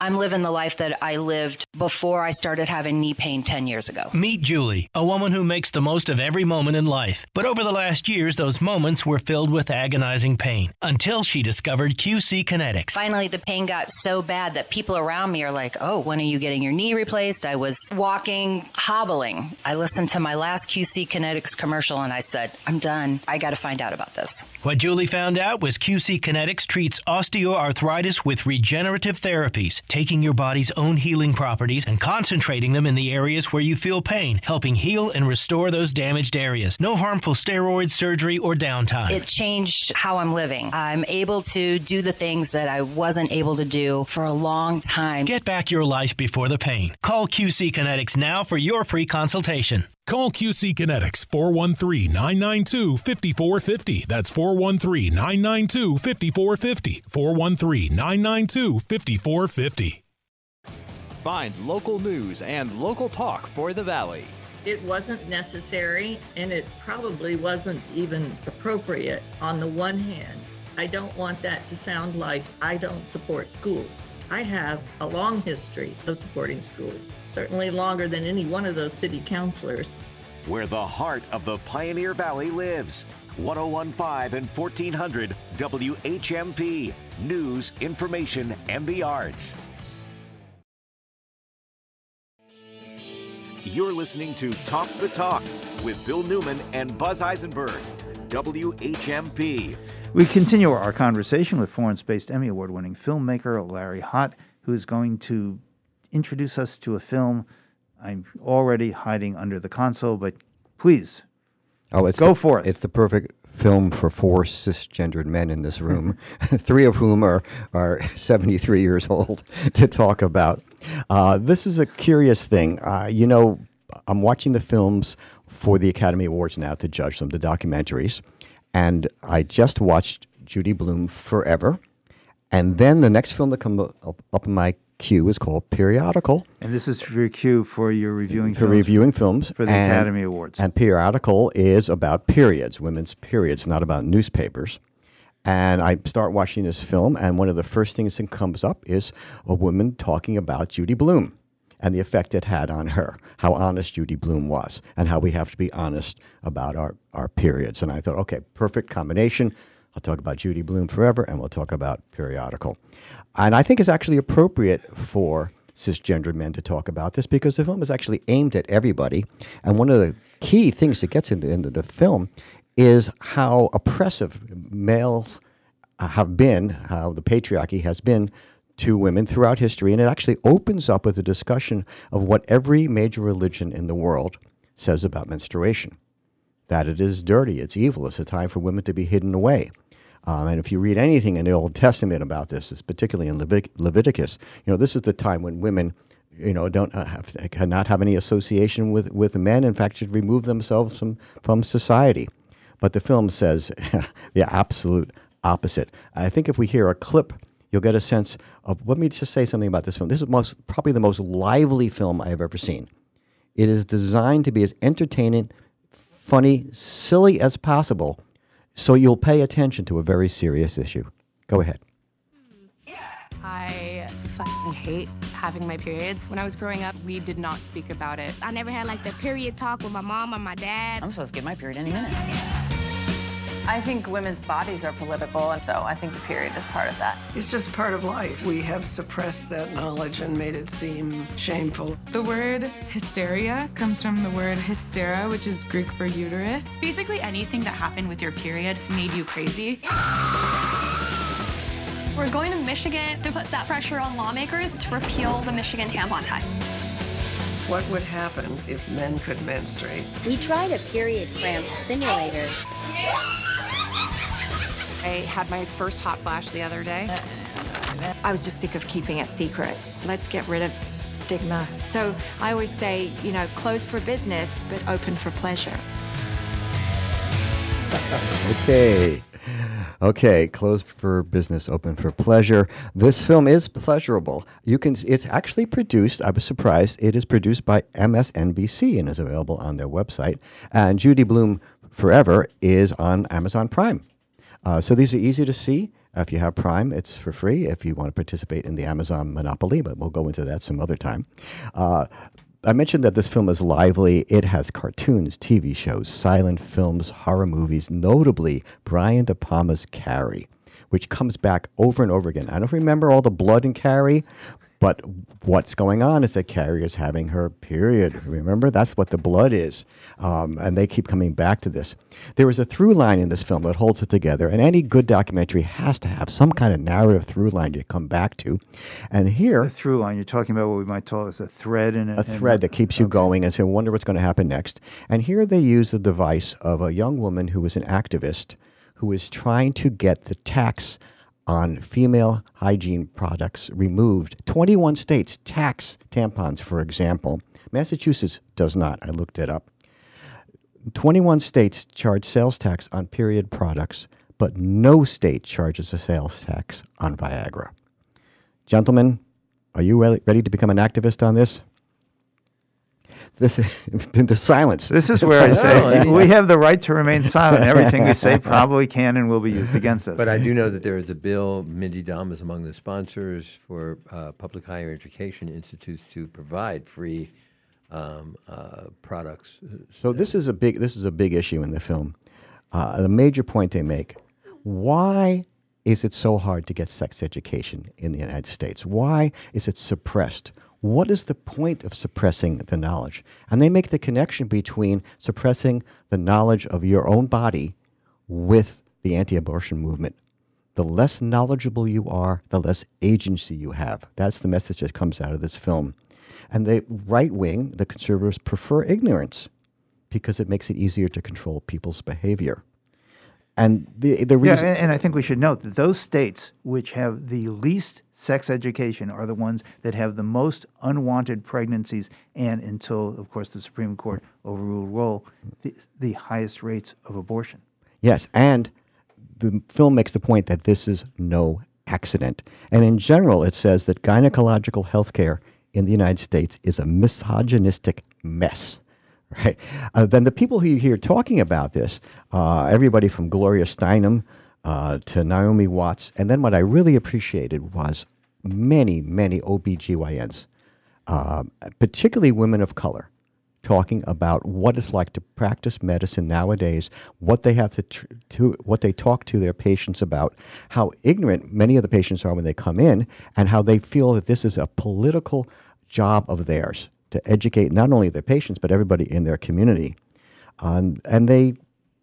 I'm living the life that I lived before I started having knee pain 10 years ago. Meet Julie, a woman who makes the most of every moment in life. But over the last years, those moments were filled with agonizing pain until she discovered QC Kinetics. Finally, the pain got so bad that people around me are like, oh, when are you getting your knee replaced? I was walking, hobbling. I listened to my last QC Kinetics commercial and I said, I'm done. I got to find out about this. What Julie found out was QC Kinetics treats osteoarthritis with regenerative therapies, taking your body's own healing properties and concentrating them in the areas where you feel pain, helping heal and restore those damaged areas. No harmful steroids, surgery, or downtime. It changed how I'm living. I'm able to do the things that I wasn't able to do for a long time. Get back your life before the pain. Call QC Kinetics now for your free consultation. Call QC Kinetics 413 992 5450. That's 413 992 5450. 413 992 5450. Find local news and local talk for the Valley. It wasn't necessary and it probably wasn't even appropriate. On the one hand, I don't want that to sound like I don't support schools. I have a long history of supporting schools, certainly longer than any one of those city councilors. Where the heart of the Pioneer Valley lives. 1015 and 1400 WHMP. News, information, and the arts. You're listening to Talk the Talk with Bill Newman and Buzz Eisenberg. WHMP. We continue our conversation with Florence based Emmy Award winning filmmaker Larry Hott, who is going to introduce us to a film. I'm already hiding under the console, but please Oh, it's go the, for it. It's the perfect film for four cisgendered men in this room, (laughs) three of whom are are (laughs) 73 years old, (laughs) to talk about. Uh, this is a curious thing. Uh, you know, I'm watching the films for the Academy Awards now to judge them, the documentaries, and I just watched Judy Blume Forever, and then the next film that comes up, up in my queue is called Periodical. And this is for your cue for your reviewing for films reviewing films for the and- Academy Awards. And periodical is about periods, women's periods, not about newspapers. And I start watching this film, and one of the first things that comes up is a woman talking about Judy Blume and the effect it had on her, how honest Judy Blume was, and how we have to be honest about our, our periods. And I thought, okay, perfect combination. I'll talk about Judy Blume forever, and we'll talk about periodical. And I think it's actually appropriate for cisgendered men to talk about this because the film is actually aimed at everybody. And one of the key things that gets into, into the film is how oppressive males uh, have been, how the patriarchy has been to women throughout history. And it actually opens up with a discussion of what every major religion in the world says about menstruation that it is dirty, it's evil, it's a time for women to be hidden away. Um, and if you read anything in the Old Testament about this, particularly in Levit- Leviticus, you know, this is the time when women, you know, don't uh, have, cannot have any association with, with men. In fact, should remove themselves from, from society. But the film says (laughs) the absolute opposite. I think if we hear a clip, you'll get a sense of. Let me just say something about this film. This is most, probably the most lively film I have ever seen. It is designed to be as entertaining, funny, silly as possible, so you'll pay attention to a very serious issue. Go ahead. I fucking hate having my periods. When I was growing up, we did not speak about it. I never had like the period talk with my mom or my dad. I'm supposed to get my period any minute. I think women's bodies are political, and so I think the period is part of that. It's just part of life. We have suppressed that knowledge and made it seem shameful. The word hysteria comes from the word hystera, which is Greek for uterus. Basically, anything that happened with your period made you crazy. We're going to Michigan to put that pressure on lawmakers to repeal the Michigan tampon tax. What would happen if men could menstruate? We tried a period cramp simulator. I had my first hot flash the other day. I was just sick of keeping it secret. Let's get rid of stigma. So I always say, you know, closed for business, but open for pleasure. Okay. Okay, closed for business, open for pleasure. This film is pleasurable. You can it's actually produced, I was surprised, it is produced by MSNBC and is available on their website. And Judy Blume Forever is on Amazon Prime. Uh, so these are easy to see. If you have Prime, it's for free if you want to participate in the Amazon monopoly, but we'll go into that some other time. Uh, I mentioned that this film is lively. It has cartoons, TV shows, silent films, horror movies, notably Brian De Palma's Carrie, which comes back over and over again. I don't remember all the blood in Carrie, but what's going on is that Carrie is having her period. Remember? That's what the blood is. Um, and they keep coming back to this. There is a through line in this film that holds it together, and any good documentary has to have some kind of narrative through line to come back to. And here, A through line. You're talking about what we might call as a thread in a thread that keeps you going and say, wonder what's going to happen next. And here they use the device of a young woman who is an activist who is trying to get the tax on female hygiene products removed. 21 states tax tampons, for example. Massachusetts does not. I looked it up. 21 states charge sales tax on period products, but no state charges a sales tax on Viagra. Gentlemen, are you ready to become an activist on this? This (laughs) the silence. This is where I say we have the right to remain silent. Everything we say (laughs) probably can and will be used against us. But I do know that there is a bill. Mindy Domb is among the sponsors for uh, public higher education institutes to provide free um, uh, products. So this is a big this is a big issue in the film. Uh, the major point they make: why is it so hard to get sex education in the United States? Why is it suppressed? What is the point of suppressing the knowledge? And they make the connection between suppressing the knowledge of your own body with the anti abortion movement. The less knowledgeable you are, the less agency you have. That's the message that comes out of this film. And the right wing, the conservatives, prefer ignorance because it makes it easier to control people's behavior. And the, the Yeah, reason. and, and I think we should note that those states which have the least sex education are the ones that have the most unwanted pregnancies and, until, of course, the Supreme Court overruled Roe, the, the highest rates of abortion. Yes, and the film makes the point that this is no accident. And in general, it says that gynecological health care in the United States is a misogynistic mess. (laughs) Right? Uh, then the people who you hear talking about this, uh, everybody from Gloria Steinem uh, to Naomi Watts, and then what I really appreciated was many, many OBGYNs, uh, particularly women of color, talking about what it's like to practice medicine nowadays, what they have to, tr- to what they talk to their patients about, how ignorant many of the patients are when they come in, and how they feel that this is a political job of theirs to educate not only their patients but everybody in their community. Um, and they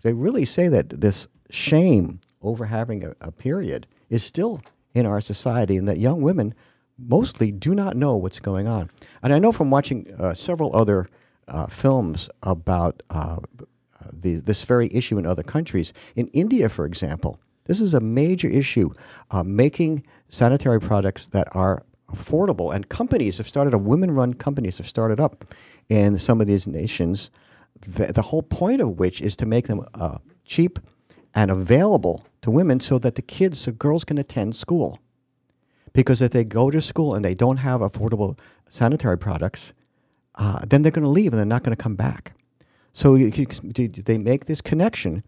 they really say that this shame over having a, a period is still in our society, and that young women mostly do not know what's going on. And I know from watching uh, several other uh, films about uh, the, this very issue in other countries. In India, for example, this is a major issue, uh, making sanitary products that are affordable. And companies have started, a women-run companies have started up in some of these nations. The, the whole point of which is to make them uh, cheap and available to women so that the kids, so girls can attend school. Because if they go to school and they don't have affordable sanitary products, uh, then they're going to leave and they're not going to come back. So you, you, they make this connection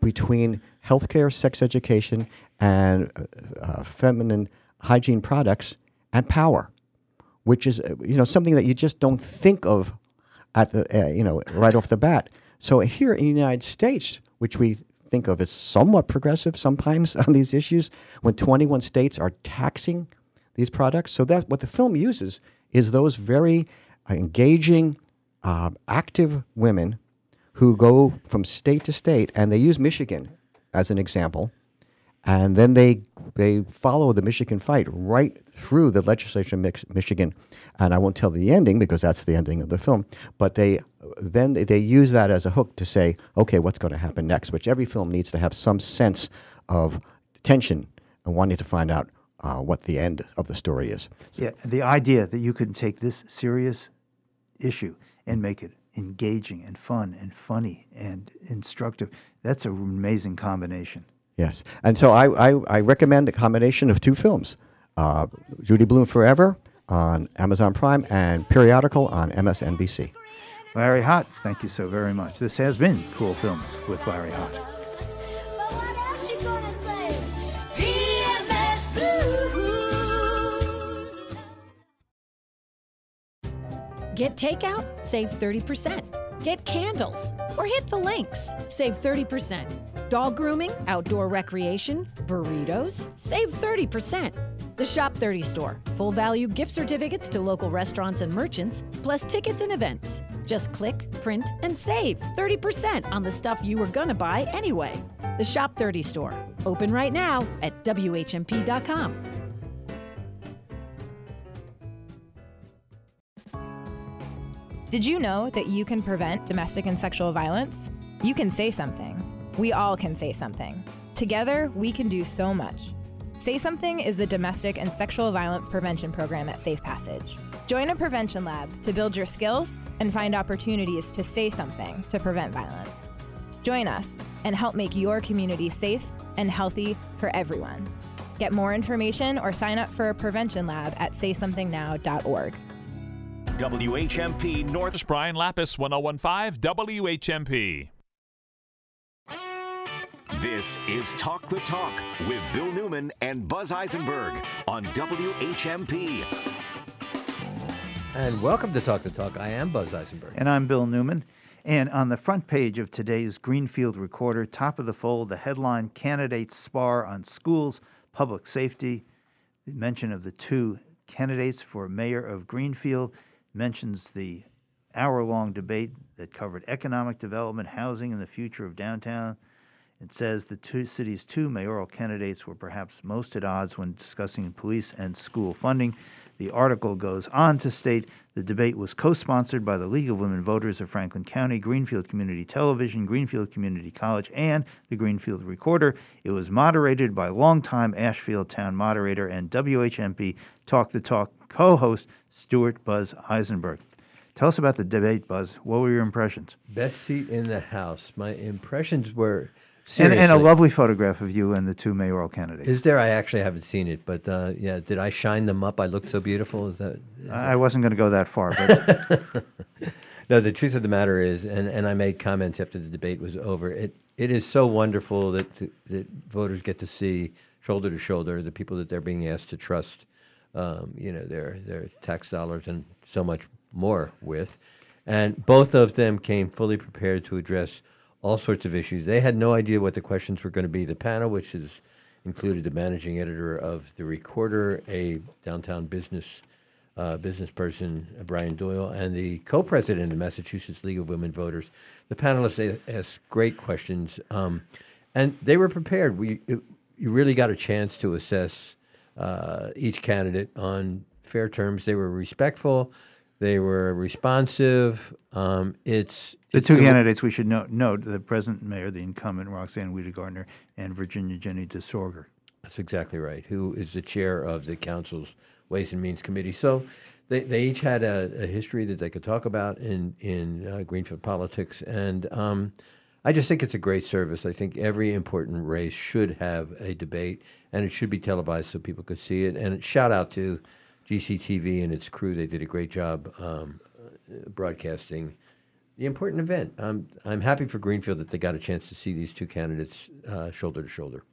between healthcare, sex education, and uh, uh, feminine hygiene products and power, which is uh, you know something that you just don't think of at the uh, you know right off the bat. So here in the United States, which we think of as somewhat progressive sometimes (laughs) on these issues, when 21 states are taxing these products, so that what the film uses is those very engaging, uh, active women who go from state to state, and they use Michigan as an example, and then they they follow the Michigan fight right through the legislature of Michigan, and I won't tell the ending because that's the ending of the film. But they then they use that as a hook to say, okay, what's going to happen next? Which every film needs to have some sense of tension and wanting to find out uh, what the end of the story is. Yeah, the idea that you can take this serious issue and make it engaging and fun and funny and instructive, that's an amazing combination. Yes, and so I, I, I recommend a combination of two films: uh, Judy Blume Forever on Amazon Prime and Periodical on MSNBC. Larry Hott, thank you so very much. This has been Cool Films with Larry Hott. Get takeout? Save 30%. Get candles or hit the links. Save 30%. Dog grooming, outdoor recreation, burritos, save 30%. The Shop 30 store. Full value gift certificates to local restaurants and merchants, plus tickets and events. Just click, print, and save 30% on the stuff you were gonna buy anyway. The Shop 30 store. Open right now at WHMP.com. Did you know that you can prevent domestic and sexual violence? You can say something. We all can say something. Together, we can do so much. Say Something is the domestic and sexual violence prevention program at Safe Passage. Join a prevention lab to build your skills and find opportunities to say something to prevent violence. Join us and help make your community safe and healthy for everyone. Get more information or sign up for a prevention lab at saysomethingnow.org. WHMP North. This Brian Lapis, 1015 WHMP. This is Talk the Talk with Bill Newman and Buzz Eisenberg on WHMP. And welcome to Talk the Talk. I am Buzz Eisenberg. And I'm Bill Newman. And on the front page of today's Greenfield Recorder, top of the fold, the headline Candidates Spar on Schools, Public Safety. The mention of the two candidates for mayor of Greenfield mentions the hour long debate that covered economic development, housing, and the future of downtown. It says the two city's two mayoral candidates were perhaps most at odds when discussing police and school funding. The article goes on to state the debate was co sponsored by the League of Women Voters of Franklin County, Greenfield Community Television, Greenfield Community College, and the Greenfield Recorder. It was moderated by longtime Ashfield Town moderator and WHMP Talk the Talk co host Stuart Buzz Eisenberg. Tell us about the debate, Buzz. What were your impressions? Best seat in the House. My impressions were. And, and a lovely photograph of you and the two mayoral candidates. Is there? I actually haven't seen it, but uh, yeah, did I shine them up? I looked so beautiful. Is that? is I I wasn't going to go that far, but (laughs) no, the truth of the matter is, and, and I made comments after the debate was over. It it is so wonderful that that voters get to see shoulder to shoulder the people that they're being asked to trust, um, you know, their their tax dollars and so much more with, and both of them came fully prepared to address all sorts of issues. They had no idea what the questions were going to be. The panel, which is included the managing editor of the Recorder, a downtown business uh, business person, uh, Brian Doyle, and the co-president of Massachusetts League of Women Voters. The panelists asked great questions, um, and they were prepared. We it, you really got a chance to assess uh, each candidate on fair terms. They were respectful. They were responsive. Um, it's the two candidates we should note, note the present mayor, the incumbent Roxann Wedegartner, and Virginia Jenny Desorgher. That's exactly right. Who is the chair of the council's Ways and Means Committee? So they, they each had a, a history that they could talk about in in uh, Greenfield politics, and um, I just think it's a great service. I think every important race should have a debate, and it should be televised so people could see it. And shout out to GCTV and its crew; they did a great job um, broadcasting the important event. I'm I'm happy for Greenfield that they got a chance to see these two candidates uh, shoulder to shoulder.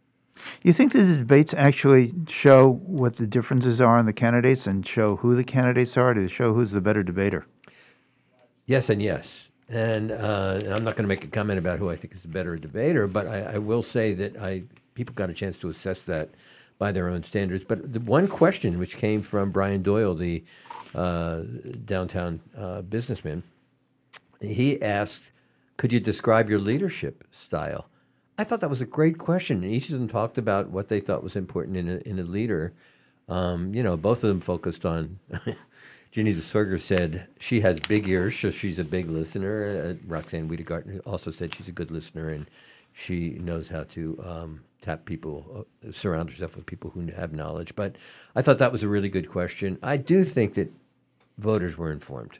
You think that the debates actually show what the differences are in the candidates and show who the candidates are to show who's the better debater? Yes and yes. And uh, I'm not going to make a comment about who I think is a better debater, but I, I will say that I people got a chance to assess that by their own standards. But the one question which came from Brian Doyle, the uh, downtown uh, businessman, he asked, "Could you describe your leadership style?" I thought that was a great question. And each of them talked about what they thought was important in a, in a leader. Um, you know, both of them focused on. (laughs) Ginny Desorgher said she has big ears, so she's a big listener. Uh, Roxann Wedegartner also said she's a good listener and she knows how to um, tap people, uh, surround herself with people who have knowledge. But I thought that was a really good question. I do think that voters were informed.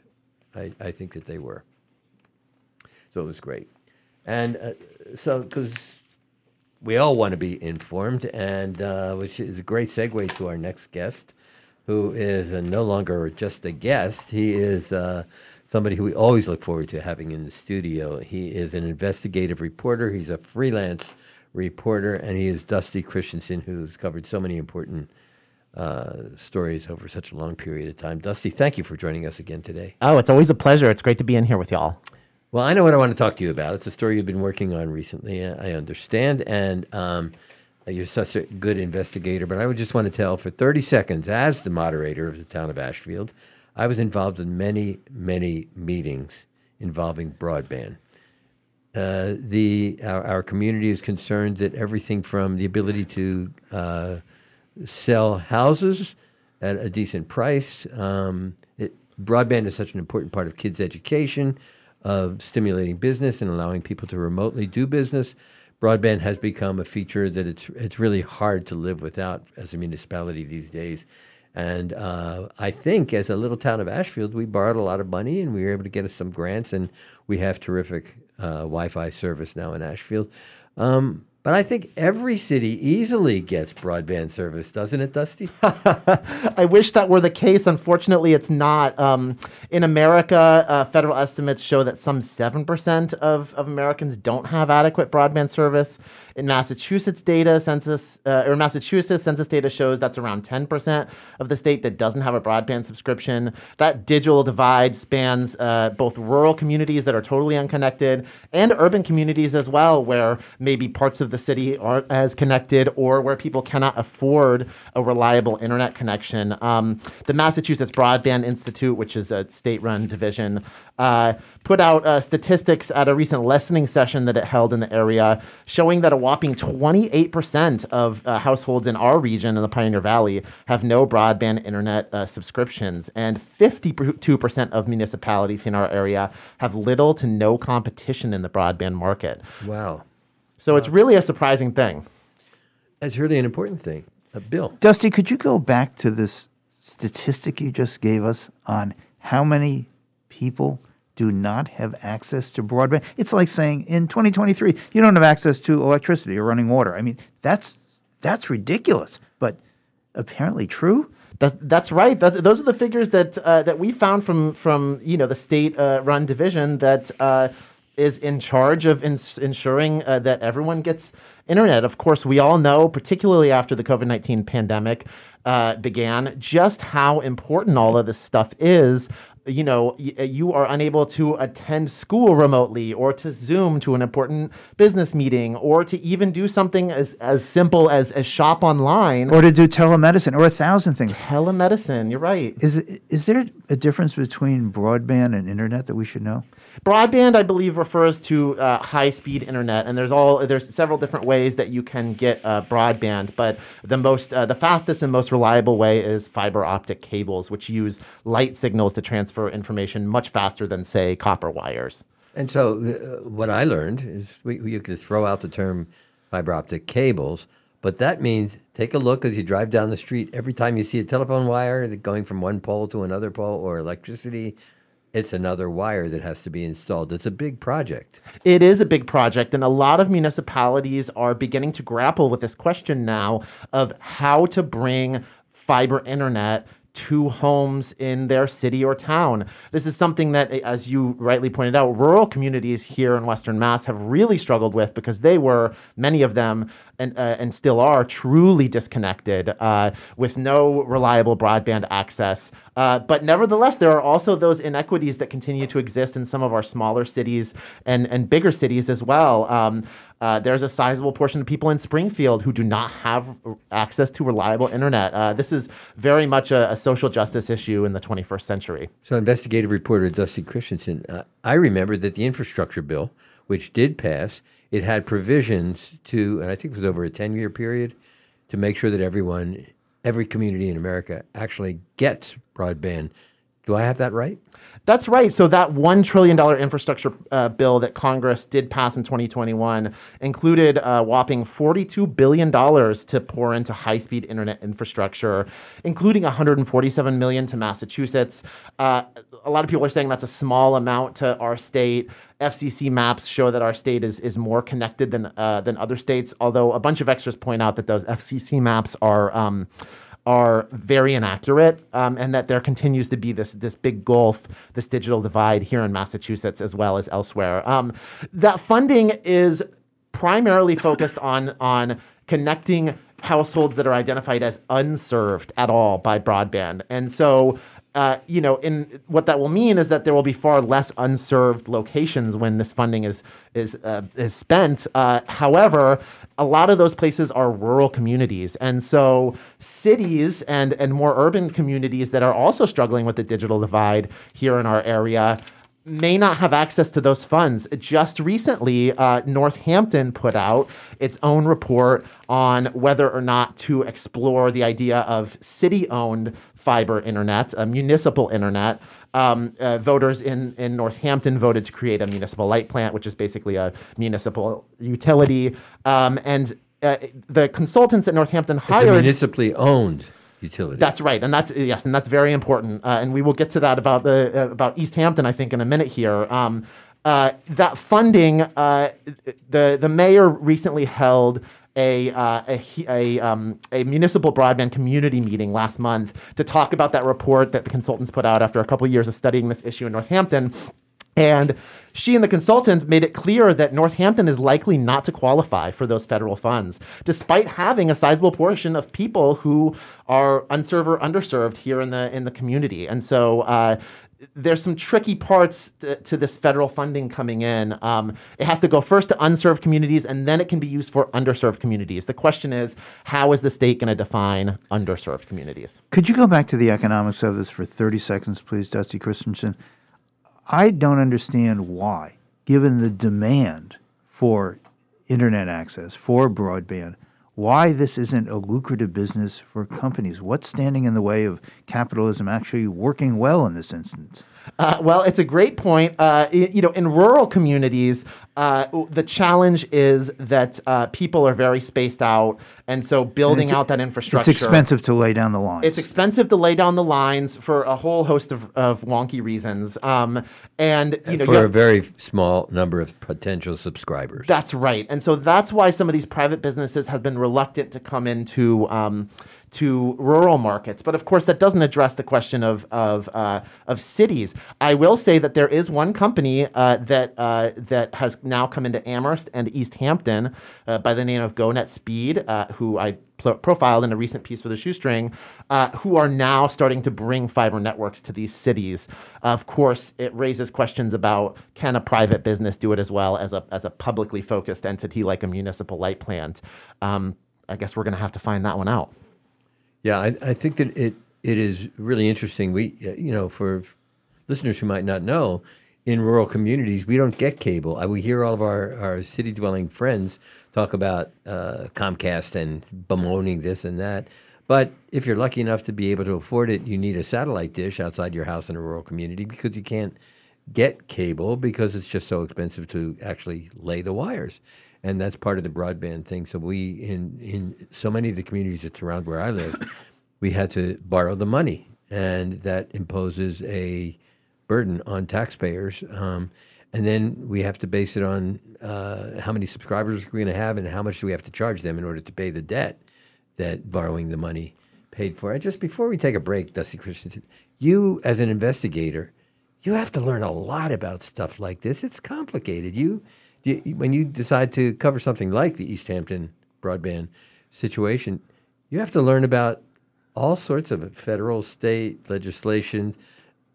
I, I think that they were. So it was great. And uh, so, because we all want to be informed, and uh, which is a great segue to our next guest, who is uh, no longer just a guest. He is uh, somebody who we always look forward to having in the studio. He is an investigative reporter. He's a freelance reporter, and he is Dusty Christensen, who's covered so many important uh, stories over such a long period of time. Dusty, thank you for joining us again today. Oh, it's always a pleasure. It's great to be in here with y'all. Well, I know what I want to talk to you about. It's a story you've been working on recently. I understand, and um, you're such a good investigator. But I would just want to tell for 30 seconds, as the moderator of the town of Ashfield, I was involved in many, many meetings involving broadband. Uh, the our, our community is concerned that everything from the ability to uh, sell houses at a decent price. Um, it, broadband is such an important part of kids' education, of stimulating business and allowing people to remotely do business. Broadband has become a feature that it's it's really hard to live without as a municipality these days. And uh, I think as a little town of Ashfield, we borrowed a lot of money and we were able to get some grants, and we have terrific uh, Wi-Fi service now in Ashfield. Um, but I think every city easily gets broadband service, doesn't it, Dusty? (laughs) I wish that were the case. Unfortunately, it's not. Um, in America, uh, federal estimates show that some 7% of, of Americans don't have adequate broadband service. In Massachusetts data, census uh, or Massachusetts census data shows that's around 10% of the state that doesn't have a broadband subscription. That digital divide spans uh, both rural communities that are totally unconnected and urban communities as well, where maybe parts of the city aren't as connected or where people cannot afford a reliable internet connection. Um, the Massachusetts Broadband Institute, which is a state-run division, uh, put out uh, statistics at a recent listening session that it held in the area, showing that a whopping 28% of uh, households in our region in the Pioneer Valley have no broadband internet uh, subscriptions, and 52% of municipalities in our area have little to no competition in the broadband market. Wow. So it's really a surprising thing. That's really an important thing. Uh, Bill. Dusty, could you go back to this statistic you just gave us on how many people do not have access to broadband? It's like saying in 2023 you don't have access to electricity or running water. I mean, that's that's ridiculous, but apparently true. That, that's right. That's, those are the figures that uh, that we found from from you know the state-run division that uh, is in charge of ins- ensuring uh, that everyone gets internet. Of course, we all know, particularly after the COVID nineteen pandemic uh, began, just how important all of this stuff is you know, uh, you are unable to attend school remotely or to Zoom to an important business meeting or to even do something as, as simple as, as shop online. Or to do telemedicine or a thousand things. Telemedicine, you're right. Is is there a difference between broadband and internet that we should know? Broadband, I believe, refers to uh, high-speed internet, and there's all there's several different ways that you can get uh, broadband. But the most, uh, the fastest and most reliable way is fiber optic cables, which use light signals to transfer information much faster than, say, copper wires. And so, uh, what I learned is we, you could throw out the term fiber optic cables, but that means take a look as you drive down the street. Every time you see a telephone wire going from one pole to another pole or electricity, it's another wire that has to be installed. It's a big project. It is a big project, and a lot of municipalities are beginning to grapple with this question now of how to bring fiber internet to homes in their city or town. This is something that, as you rightly pointed out, rural communities here in Western Mass have really struggled with because they were, many of them, and, uh, and still are, truly disconnected uh, with no reliable broadband access. Uh, but nevertheless, there are also those inequities that continue to exist in some of our smaller cities and, and bigger cities as well. Um, uh, there's a sizable portion of people in Springfield who do not have access to reliable internet. Uh, this is very much a, a, social justice issue in the 21st century. So, investigative reporter Dusty Christensen, uh, I remember that the infrastructure bill, which did pass, it had provisions to, and I think it was over a 10 year period, to make sure that everyone, every community in America actually gets broadband. Do I have that right? That's right. So that one trillion dollar infrastructure uh, bill that Congress did pass in 2021 included a whopping 42 billion dollars to pour into high speed internet infrastructure, including 147 million to Massachusetts. Uh, a lot of people are saying that's a small amount to our state. FCC maps show that our state is is more connected than uh, than other states. Although a bunch of extras point out that those FCC maps are. Um, are very inaccurate, um, and that there continues to be this this big gulf, this digital divide here in Massachusetts as well as elsewhere. Um, that funding is primarily focused on on connecting households that are identified as unserved at all by broadband, and so uh, you know, in what that will mean is that there will be far less unserved locations when this funding is is uh, is spent. Uh, however, a lot of those places are rural communities, and so cities and and more urban communities that are also struggling with the digital divide here in our area may not have access to those funds. Just recently, uh, Northampton put out its own report on whether or not to explore the idea of city owned fiber internet, a municipal internet. Um, uh, voters in, in Northampton voted to create a municipal light plant, which is basically a municipal utility. Um, and uh, the consultants at Northampton hired. It's a municipally owned utility. That's right, and that's yes, and that's very important. Uh, and we will get to that about the uh, about East Hampton, I think, in a minute here. Um, uh, that funding, uh, the the mayor recently held a, uh, a, a, um, a, municipal broadband community meeting last month to talk about that report that the consultants put out after a couple years of studying this issue in Northampton. And she and the consultant made it clear that Northampton is likely not to qualify for those federal funds, despite having a sizable portion of people who are unserved or underserved here in the in the community. And so uh, there's some tricky parts th- to this federal funding coming in. Um, it has to go first to unserved communities, and then it can be used for underserved communities. The question is, how is the state going to define underserved communities? Could you go back to the economics of this for 30 seconds, please, Dusty Christensen? I don't understand why, given the demand for internet access, for broadband, why this isn't a lucrative business for companies. What's standing in the way of capitalism actually working well in this instance? Uh, well, it's a great point. Uh, you know, in rural communities, uh, the challenge is that uh, people are very spaced out, and so building it's- out that infrastructure. It's expensive to lay down the lines. It's expensive to lay down the lines for a whole host of, of wonky reasons. Um, and you And know, for you a very small number of potential subscribers. that's right. And so that's why some of these private businesses have been reluctant to come into um, to rural markets. But of course, that doesn't address the question of of, uh, of cities. I will say that there is one company uh, that uh, that has now come into Amherst and East Hampton uh, by the name of GoNet Speed, uh, who I profiled in a recent piece for the Shoestring, uh, who are now starting to bring fiber networks to these cities. Of course, it raises questions about can a private business do it as well as a as a publicly focused entity like a municipal light plant. Um, I guess we're going to have to find that one out. Yeah, I, I think that it it is really interesting. We, uh, you know, for listeners who might not know, in rural communities, we don't get cable. I, we hear all of our, our city dwelling friends talk about uh, Comcast and bemoaning this and that. But if you're lucky enough to be able to afford it, you need a satellite dish outside your house in a rural community because you can't get cable because it's just so expensive to actually lay the wires. And that's part of the broadband thing. So we in in so many of the communities that surround where I live, (laughs) we had to borrow the money, and that imposes a burden on taxpayers. Um, and then we have to base it on uh, how many subscribers we're going to have and how much do we have to charge them in order to pay the debt that borrowing the money paid for. And just before we take a break, Dusty Christensen, you as an investigator, you have to learn a lot about stuff like this. It's complicated. You, you when you decide to cover something like the East Hampton broadband situation, you have to learn about all sorts of federal, state legislation.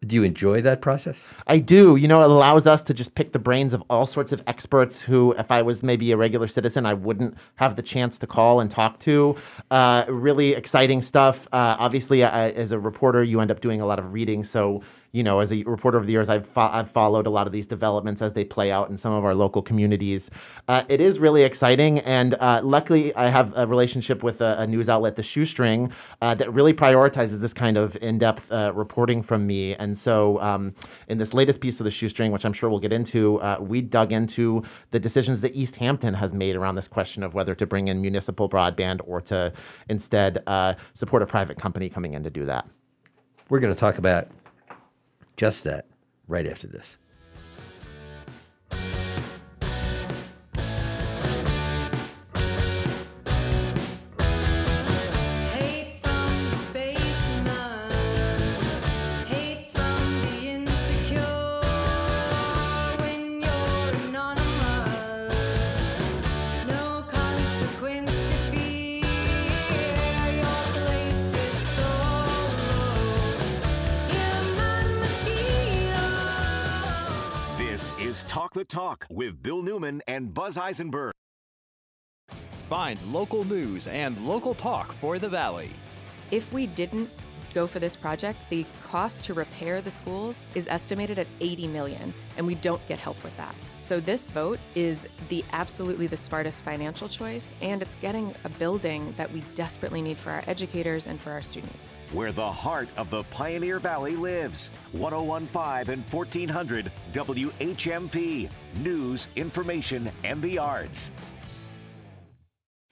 Do you enjoy that process? I do. You know, it allows us to just pick the brains of all sorts of experts who, if I was maybe a regular citizen, I wouldn't have the chance to call and talk to. Uh, really exciting stuff. Uh, obviously, I, as a reporter, you end up doing a lot of reading. So, you know, as a reporter over the years, I've, fo- I've followed a lot of these developments as they play out in some of our local communities. Uh, it is really exciting. And uh, luckily, I have a relationship with a, a news outlet, The Shoestring, uh, that really prioritizes this kind of in depth uh, reporting from me. And so, um, in this latest piece of The Shoestring, which I'm sure we'll get into, uh, we dug into the decisions that East Hampton has made around this question of whether to bring in municipal broadband or to instead uh, support a private company coming in to do that. We're going to talk about just that right after this. Is the Talk with Bill Newman and Buzz Eisenberg. Find local news and local talk for the Valley. If we didn't go for this project, the cost to repair the schools is estimated at 80 million, and we don't get help with that. So this vote is the absolutely the smartest financial choice, and it's getting a building that we desperately need for our educators and for our students. Where the heart of the Pioneer Valley lives. 1015 and 1400 WHMP. News, information, and the arts.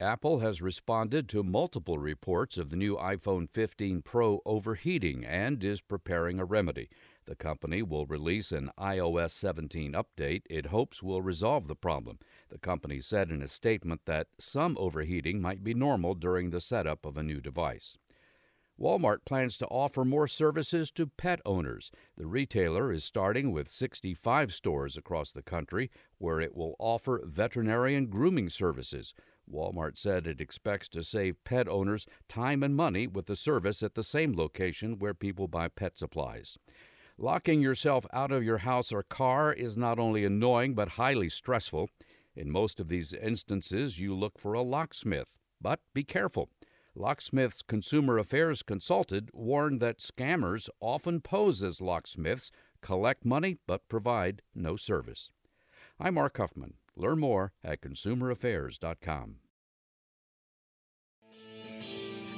Apple has responded to multiple reports of the new iPhone 15 Pro overheating and is preparing a remedy. The company will release an iOS 17 update it hopes will resolve the problem. The company said in a statement that some overheating might be normal during the setup of a new device. Walmart plans to offer more services to pet owners. The retailer is starting with 65 stores across the country where it will offer veterinarian grooming services. Walmart said it expects to save pet owners time and money with the service at the same location where people buy pet supplies. Locking yourself out of your house or car is not only annoying but highly stressful. In most of these instances, you look for a locksmith. But be careful. Locksmith's consumer affairs Consulted warned that scammers often pose as locksmiths, collect money, but provide no service. I'm Mark Huffman. Learn more at consumeraffairs.com.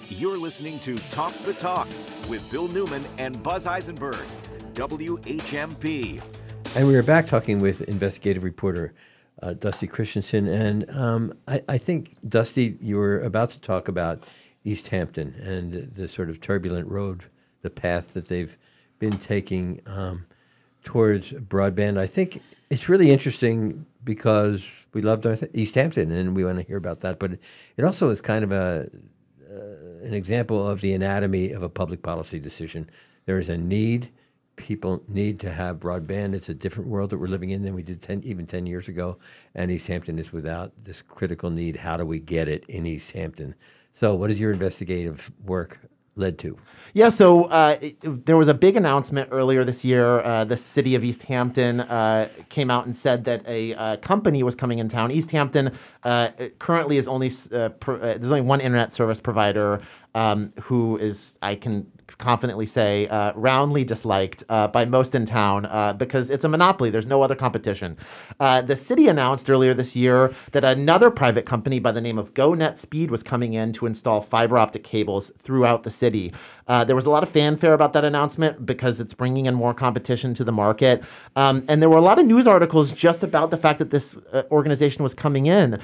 You're listening to Talk the Talk with Bill Newman and Buzz Eisenberg, WHMP. And we are back talking with investigative reporter uh, Dusty Christensen. And um, I, I, think, Dusty, you were about to talk about East Hampton and the sort of turbulent road, the path that they've been taking um, towards broadband. I think it's really interesting because we love East Hampton and we want to hear about that. But it also is kind of a uh, an example of the anatomy of a public policy decision. There is a need. People need to have broadband. It's a different world that we're living in than we did 10, even 10 years ago. And East Hampton is without this critical need. How do we get it in East Hampton? So, what has your investigative work led to? Yeah, so uh, it, there was a big announcement earlier this year. Uh, the city of East Hampton uh, came out and said that a uh, company was coming in town. East Hampton uh, currently is only uh, there's only one internet service provider um, who is I can confidently say uh, roundly disliked uh, by most in town uh, because it's a monopoly. There's no other competition. Uh, the city announced earlier this year that another private company by the name of GoNet Speed was coming in to install fiber optic cables throughout the city. Uh, there was a lot of fanfare about that announcement because it's bringing in more competition to the market. Um, and there were a lot of news articles just about the fact that this uh, organization was coming in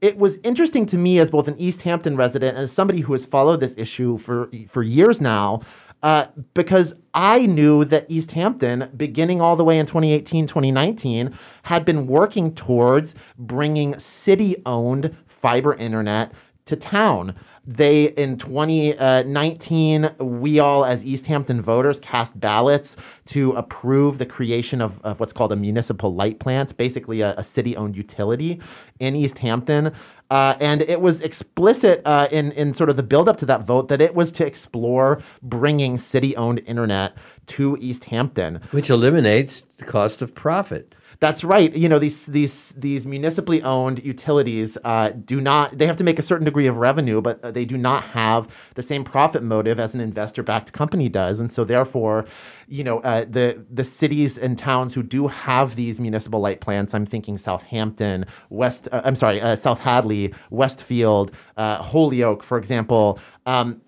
it was interesting to me as both an East Hampton resident and as somebody who has followed this issue for for years now, uh, because I knew that East Hampton, beginning all the way in 2018, 2019, had been working towards bringing city-owned fiber internet to town. They, in 2019, we all, as East Hampton voters, cast ballots to approve the creation of, of what's called a municipal light plant, basically a, a city owned utility in East Hampton. Uh, and it was explicit uh, in, in sort of the buildup to that vote that it was to explore bringing city owned internet to East Hampton, which eliminates the cost of profit. That's right. You know these these these municipally owned utilities uh, do not. They have to make a certain degree of revenue, but uh, they do not have the same profit motive as an investor-backed company does, and so therefore, you know, uh, the the cities and towns who do have these municipal light plants. I'm thinking Southampton, West. Uh, I'm sorry, uh, South Hadley, Westfield, uh, Holyoke, for example. Um,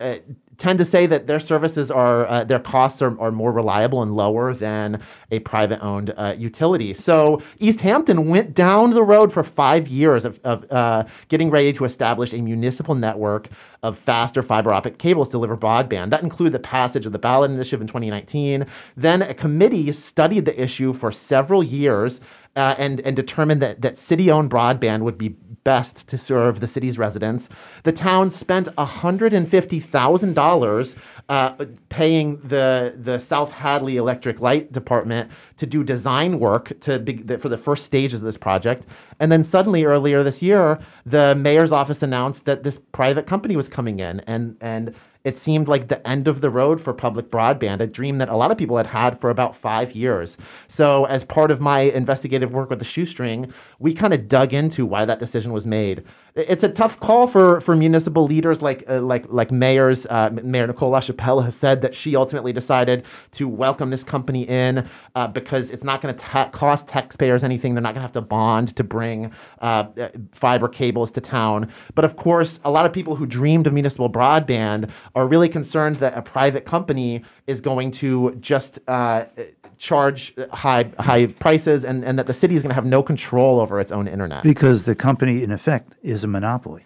tend to say that their services are uh, their costs are, are more reliable and lower than a private owned uh, utility. So East Hampton went down the road for five years of, of uh, getting ready to establish a municipal network of faster fiber optic cables to deliver broadband. That included the passage of the ballot initiative in 2019. Then a committee studied the issue for several years uh, and, and determined that, that city owned broadband would be best to serve the city's residents. The town spent $150,000 uh, paying the, the South Hadley Electric Light Department to do design work to be, for the first stages of this project. And then suddenly, earlier this year, the mayor's office announced that this private company was coming in, and and it seemed like the end of the road for public broadband, a dream that a lot of people had had for about five years. So, as part of my investigative work with the shoestring, we kind of dug into why that decision was made. It's a tough call for, for municipal leaders like uh, like like mayors. Uh, Mayor Nicole LaChapelle has said that she ultimately decided to welcome this company in uh, because it's not going to ta- cost taxpayers anything. They're not going to have to bond to bring uh, fiber cables to town. But of course, a lot of people who dreamed of municipal broadband are really concerned that a private company is going to just uh, charge high high prices and, and that the city is going to have no control over its own internet. Because the company, in effect, is a monopoly.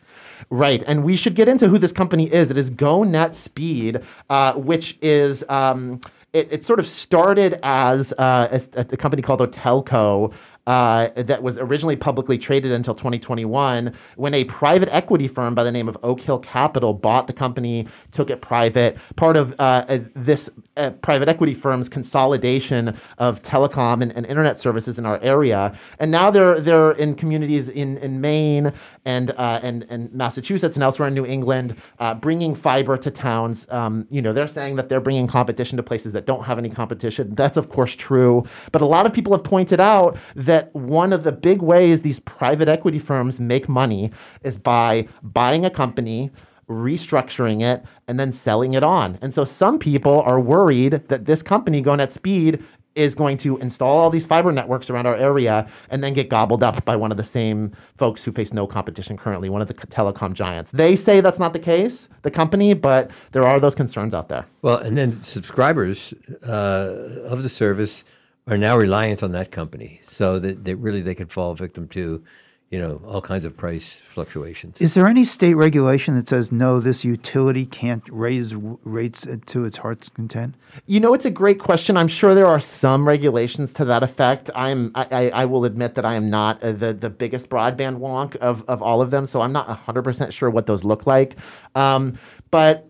Right, and we should get into who this company is. It is GoNet Speed, uh, which is um, it, it, sort of started as uh, a, a, company called Otelco, uh, that was originally publicly traded until 2021 when a private equity firm by the name of Oak Hill Capital bought the company, took it private. Part of uh, this uh, private equity firm's consolidation of telecom and, and, internet services in our area, and now they're they're in communities in, in Maine and uh, and and Massachusetts and elsewhere in New England, uh, bringing fiber to towns. Um, you know, they're saying that they're bringing competition to places that don't have any competition. That's of course true, but a lot of people have pointed out that that one of the big ways these private equity firms make money is by buying a company, restructuring it, and then selling it on. And so some people are worried that this company, GoNet Speed, is going to install all these fiber networks around our area and then get gobbled up by one of the same folks who face no competition currently, one of the telecom giants. They say that's not the case, the company, but there are those concerns out there. Well, and then subscribers uh, of the service are now reliant on that company, so that, that really they could fall victim to, you know, all kinds of price fluctuations. Is there any state regulation that says no, this utility can't raise rates to its heart's content? You know, it's a great question. I'm sure there are some regulations to that effect. I'm I, I will admit that I am not the the biggest broadband wonk of of all of them, so I'm not 100 percent sure what those look like. Um, but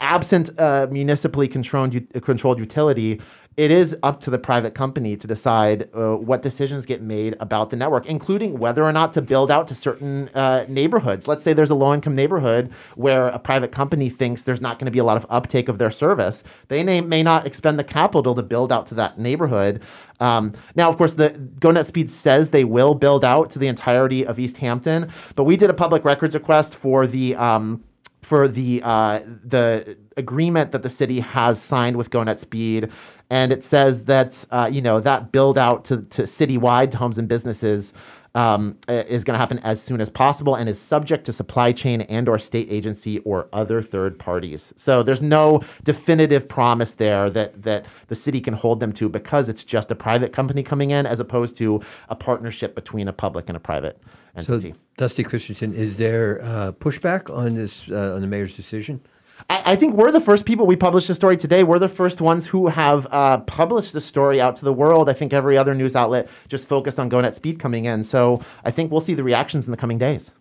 absent a municipally controlled controlled utility, it is up to the private company to decide uh, what decisions get made about the network, including whether or not to build out to certain uh, neighborhoods. Let's say there's a low income neighborhood where a private company thinks there's not going to be a lot of uptake of their service. They may, may not expend the capital to build out to that neighborhood. Um, now, of course, the GoNet Speed says they will build out to the entirety of East Hampton, but we did a public records request for the um, for the uh, the agreement that the city has signed with GoNet Speed and it says that uh, you know that build out to, to citywide to homes and businesses um, is going to happen as soon as possible and is subject to supply chain and or state agency or other third parties. So there's no definitive promise there that that the city can hold them to because it's just a private company coming in as opposed to a partnership between a public and a private entity. So, Dusty Christensen, is there uh, pushback on this uh, on the mayor's decision? I, I, think we're the first people. We published the story today. We're the first ones who have uh, published the story out to the world. I think every other news outlet just focused on GoNet Speed coming in. So I think we'll see the reactions in the coming days.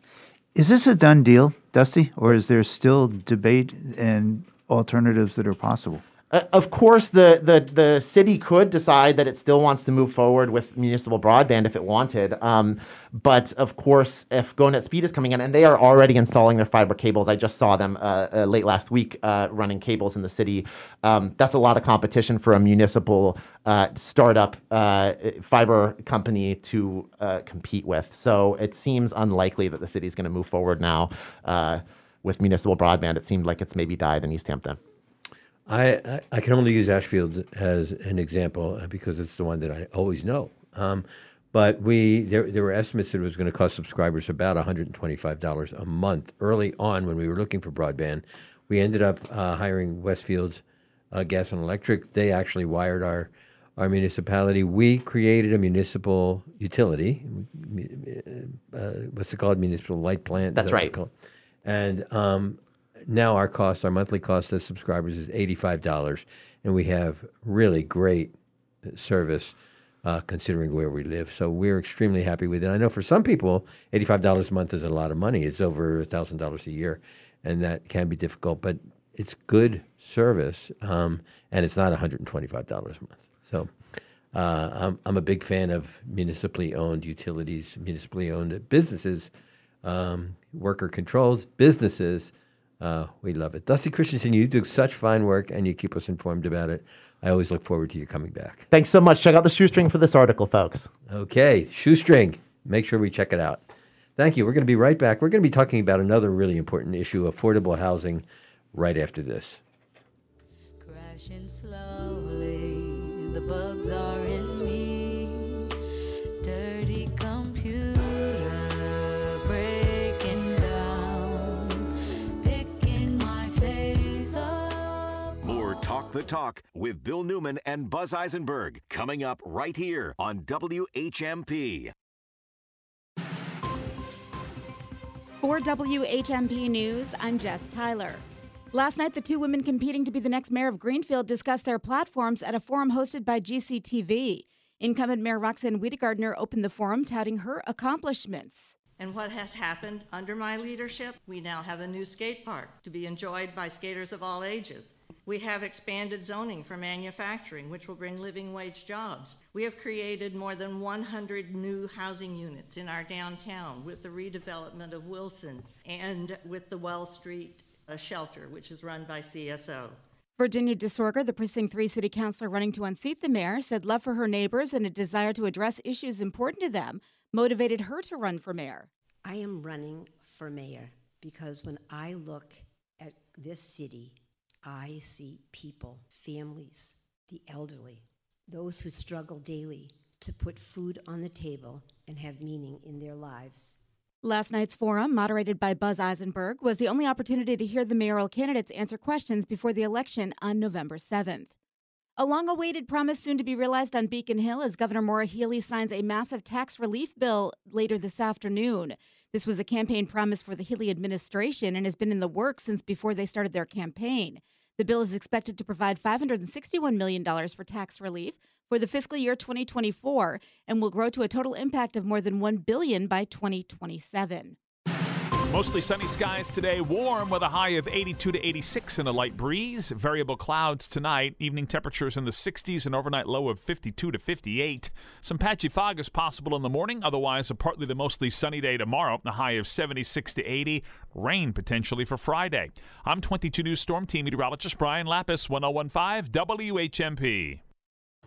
Is this a done deal, Dusty, or is there still debate and alternatives that are possible? Uh, of course, the, the, the city could decide that it still wants to move forward with municipal broadband if it wanted. Um, but of course, if GoNet Speed is coming in, and they are already installing their fiber cables, I just saw them uh, uh, late last week uh, running cables in the city. Um, that's a lot of competition for a municipal uh, startup uh, fiber company to compete with. So it seems unlikely that the city is going to move forward now with municipal broadband. It seemed like it's maybe died in East Hampton. I, I, can only use Ashfield as an example uh, because it's the one that I always know. Um, but we there, there were estimates that it was going to cost subscribers about $125 a month early on when we were looking for broadband. We ended up uh, hiring Westfield uh, Gas and Electric. They actually wired our our municipality. We created a municipal utility. Uh, what's it called? Municipal light plant. That's that right. And um, now our cost, our monthly cost as subscribers is $85, and we have really great service uh, considering where we live. So we're extremely happy with it. I know for some people, $85 a month is a lot of money. It's over $1,000 a year, and that can be difficult, but it's good service, um, and it's not $125 a month. So Uh, I'm, I'm a big fan of municipally owned utilities, municipally owned businesses, um, worker controlled businesses. Uh, we love it. Dusty Christensen, you do such fine work and you keep us informed about it. I always look forward to you coming back. Thanks so much. Check out the shoestring for this article, folks. Okay, shoestring. Make sure we check it out. Thank you. We're going to be right back. We're going to be talking about another really important issue affordable housing right after this. Crashing slowly, the bugs are in me. Dirty the Talk with Bill Newman and Buzz Eisenberg coming up right here on WHMP. For WHMP News, I'm Jess Tyler. Last night, the two women competing to be the next mayor of Greenfield discussed their platforms at a forum hosted by GCTV. Incumbent Mayor Roxann Wedegartner opened the forum touting her accomplishments. And what has happened under my leadership? We now have a new skate park to be enjoyed by skaters of all ages. We have expanded zoning for manufacturing, which will bring living wage jobs. We have created more than 100 new housing units in our downtown with the redevelopment of Wilson's and with the Well Street uh, shelter, which is run by CSO. Virginia Desorgher, the Precinct 3 city councilor running to unseat the mayor, said love for her neighbors and a desire to address issues important to them motivated her to run for mayor. I am running for mayor because when I look at this city, I see people, families, the elderly, those who struggle daily to put food on the table and have meaning in their lives. Last night's forum, moderated by Buzz Eisenberg, was the only opportunity to hear the mayoral candidates answer questions before the election on November 7th. A long awaited promise soon to be realized on Beacon Hill as Governor Maura Healey signs a massive tax relief bill later this afternoon. This was a campaign promise for the Healey administration and has been in the works since before they started their campaign. The bill is expected to provide $561 million for tax relief for the fiscal year 2024 and will grow to a total impact of more than 1 billion by 2027. Mostly sunny skies today, warm with a high of 82 to 86 and a light breeze. Variable clouds tonight, evening temperatures in the 60s, and overnight low of 52 to 58. Some patchy fog is possible in the morning, otherwise, a partly to mostly sunny day tomorrow, a high of 76 to 80. Rain potentially for Friday. I'm 22 News Storm Team meteorologist Brian Lapis, 1015 WHMP.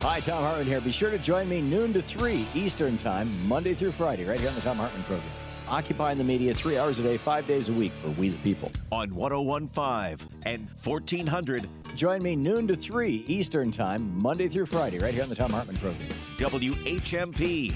Hi, Thom Hartmann here. Be sure to join me noon to 3 Eastern Time, Monday through Friday, right here on the Thom Hartmann program. Occupying the media three hours a day, five days a week for We the People. On 1015 and 1400 Join me noon to 3 Eastern Time, Monday through Friday, right here on the Thom Hartmann program. WHMP.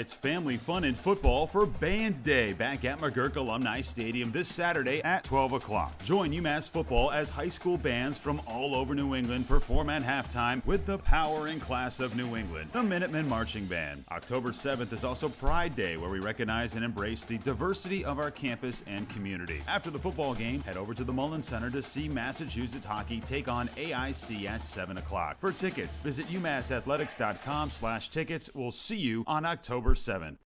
It's family fun and football for Band Day back at McGuirk Alumni Stadium this Saturday at 12 o'clock. Join UMass football as high school bands from all over New England perform at halftime with the power and class of New England, the Minutemen Marching Band. October 7th is also Pride Day, where we recognize and embrace the diversity of our campus and community. After the football game, head over to the Mullins Center to see Massachusetts hockey take on AIC at 7 o'clock. For tickets, visit umassathletics.com slash tickets. We'll see you on October 7th.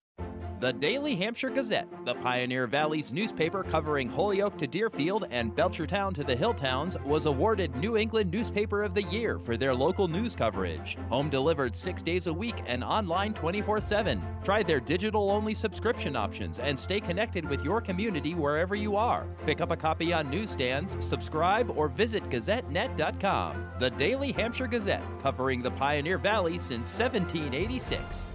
The Daily Hampshire Gazette, the Pioneer Valley's newspaper covering Holyoke to Deerfield and Belchertown to the Hilltowns, was awarded New England Newspaper of the Year for their local news coverage. Home delivered six days a week and online 24 7. Try their digital only subscription options and stay connected with your community wherever you are. Pick up a copy on newsstands, subscribe, or visit GazetteNet.com. The Daily Hampshire Gazette, covering the Pioneer Valley since 1786.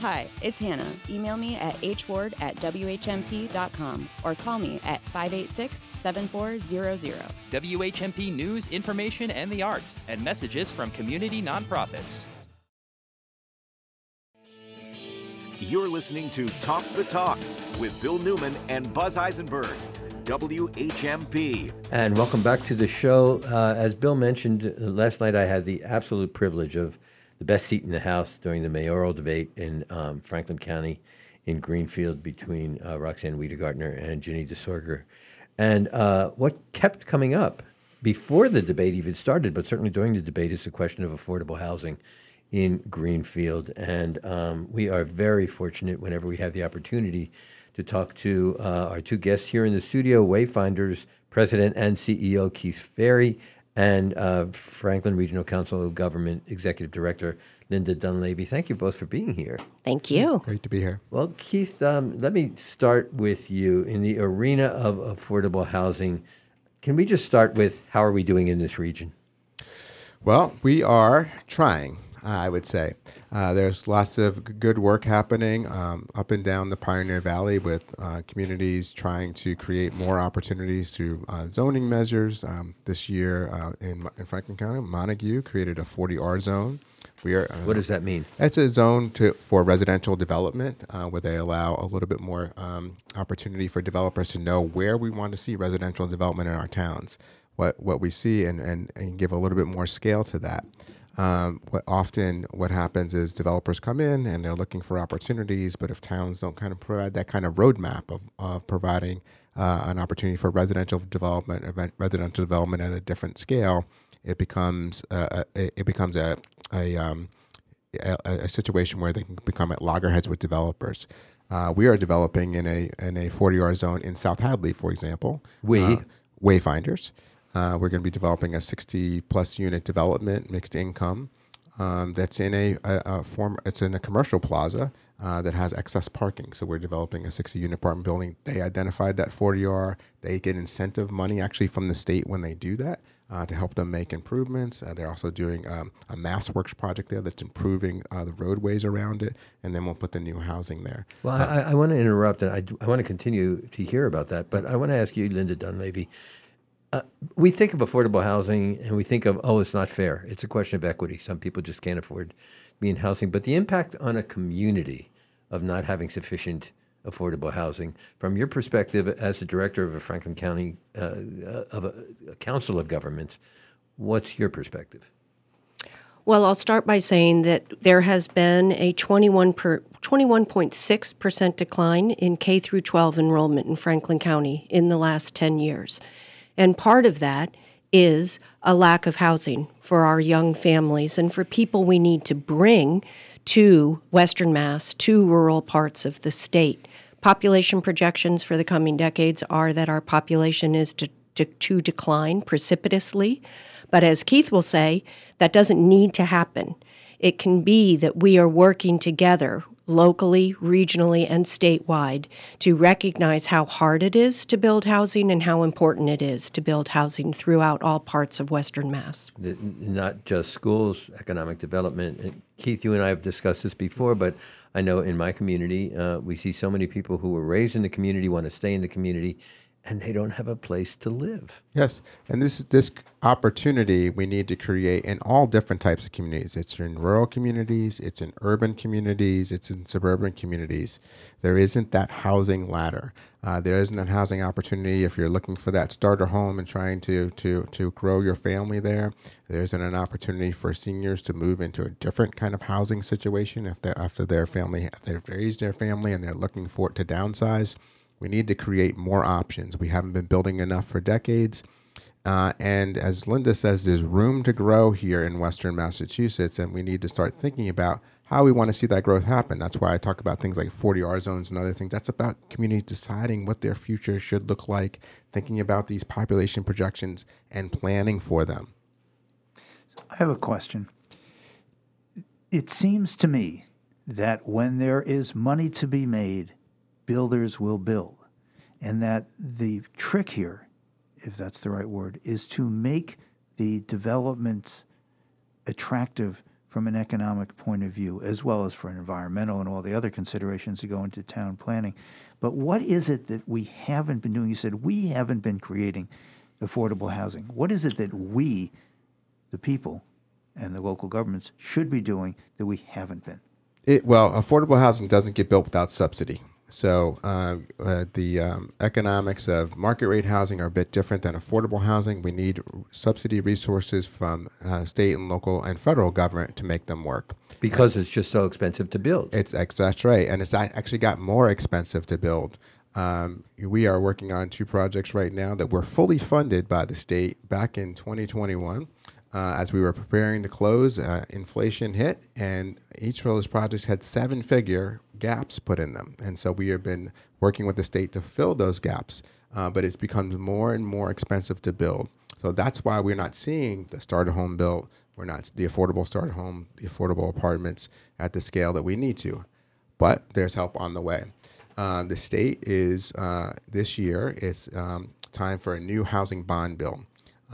Hi, it's Hannah. Email me at hward at whmp.com or call me at 586 7400. WHMP news, information, and the arts, and messages from community nonprofits. You're listening to Talk the Talk with Bill Newman and Buzz Eisenberg. WHMP. And welcome back to the show. Uh, as Bill mentioned uh, last night, I had the absolute privilege of the best seat in the House during the mayoral debate in um, Franklin County in Greenfield between uh, Roxann Wedegartner and Ginny Desorgher. And uh, what kept coming up before the debate even started, but certainly during the debate, is the question of affordable housing in Greenfield. And um, we are very fortunate whenever we have the opportunity to talk to uh, our two guests here in the studio Wayfinders President and CEO Keith Fairey and uh, Franklin Regional Council of Government Executive Director Linda Dunlavy. Thank you both for being here. Thank you. Great to be here. Well, Keith, um, let me start with you in the arena of affordable housing. Can we just start with how are we doing in this region? Well, we are trying, I would say. Uh, there's lots of good work happening um, up and down the Pioneer Valley with uh, communities trying to create more opportunities through uh, zoning measures. Um, this year uh, in, in Franklin County, Montague created a 40R zone. We are, uh, What does that mean? It's a zone to, for residential development uh, where they allow a little bit more um, opportunity for developers to know where we want to see residential development in our towns, what, what we see, and, and, and give a little bit more scale to that. Um, what often what happens is developers come in and they're looking for opportunities, but if towns don't kind of provide that kind of roadmap of, of providing uh, an opportunity for residential development, event- residential development at a different scale, it becomes uh, a, it becomes a a, um, a a situation where they can become at loggerheads with developers. Uh, we are developing in a in a 40R zone in South Hadley, for example. We? uh, Wayfinders. Uh, we're going to be developing a 60 plus unit development, mixed income. Um, that's in a, a, a form. It's in a commercial plaza uh, that has excess parking. So we're developing a 60 unit apartment building. They identified that 40R. They get incentive money actually from the state when they do that uh, to help them make improvements. Uh, they're also doing um, a MassWorks project there that's improving uh, the roadways around it, and then we'll put the new housing there. Well, I, I want to interrupt, and I, I want to continue to hear about that, but I want to ask you, Linda Dunlavy. Uh, we think of affordable housing and we think of, oh, it's not fair. It's a question of equity. Some people just can't afford to be in housing. But the impact on a community of not having sufficient affordable housing, from your perspective as the director of a Franklin County, uh, of a, a council of governments, what's your perspective? Well, I'll start by saying that there has been a 21 per, 21.6% decline in K through 12 enrollment in Franklin County in the last 10 years. And part of that is a lack of housing for our young families and for people we need to bring to Western Mass, to rural parts of the state. Population projections for the coming decades are that our population is to, to, to decline precipitously. But as Keith will say, that doesn't need to happen. It can be that we are working together locally, regionally, and statewide to recognize how hard it is to build housing and how important it is to build housing throughout all parts of Western Mass. not just schools, economic development. Keith, you and I have discussed this before, but I know in my community, uh, we see so many people who were raised in the community, want to stay in the community, and they don't have a place to live. Yes, and this this opportunity we need to create in all different types of communities. It's in rural communities, it's in urban communities, it's in suburban communities. There isn't that housing ladder. Uh, there isn't a housing opportunity if you're looking for that starter home and trying to to to grow your family there. There isn't an opportunity for seniors to move into a different kind of housing situation if they after their family they've raised their family and they're looking for it to downsize. We need to create more options. We haven't been building enough for decades. Uh, and as Linda says, there's room to grow here in Western Massachusetts, and we need to start thinking about how we want to see that growth happen. That's why I talk about things like 40R zones and other things. That's about communities deciding what their future should look like, thinking about these population projections, and planning for them. I have a question. It seems to me that when there is money to be made, builders will build. And that the trick here, if that's the right word, is to make the development attractive from an economic point of view, as well as for an environmental and all the other considerations that go into town planning. But what is it that we haven't been doing? You said we haven't been creating affordable housing. What is it that we, the people, and the local governments should be doing that we haven't been? It, well, affordable housing doesn't get built without subsidy. So uh, uh, the um, economics of market rate housing are a bit different than affordable housing. We need subsidy resources from uh, state and local and federal government to make them work. Because it's just so expensive to build. It's that's right, and it's actually got more expensive to build. Um, we are working on two projects right now that were fully funded by the state back in 2021. Uh, as we were preparing to close, uh, inflation hit, and each of those projects had seven-figure gaps put in them. And so we have been working with the state to fill those gaps, uh, but it's become more and more expensive to build. So that's why we're not seeing the starter home built. We're not the affordable starter home, the affordable apartments at the scale that we need to. But there's help on the way. Uh, the state is uh, this year. It's um, time for a new housing bond bill.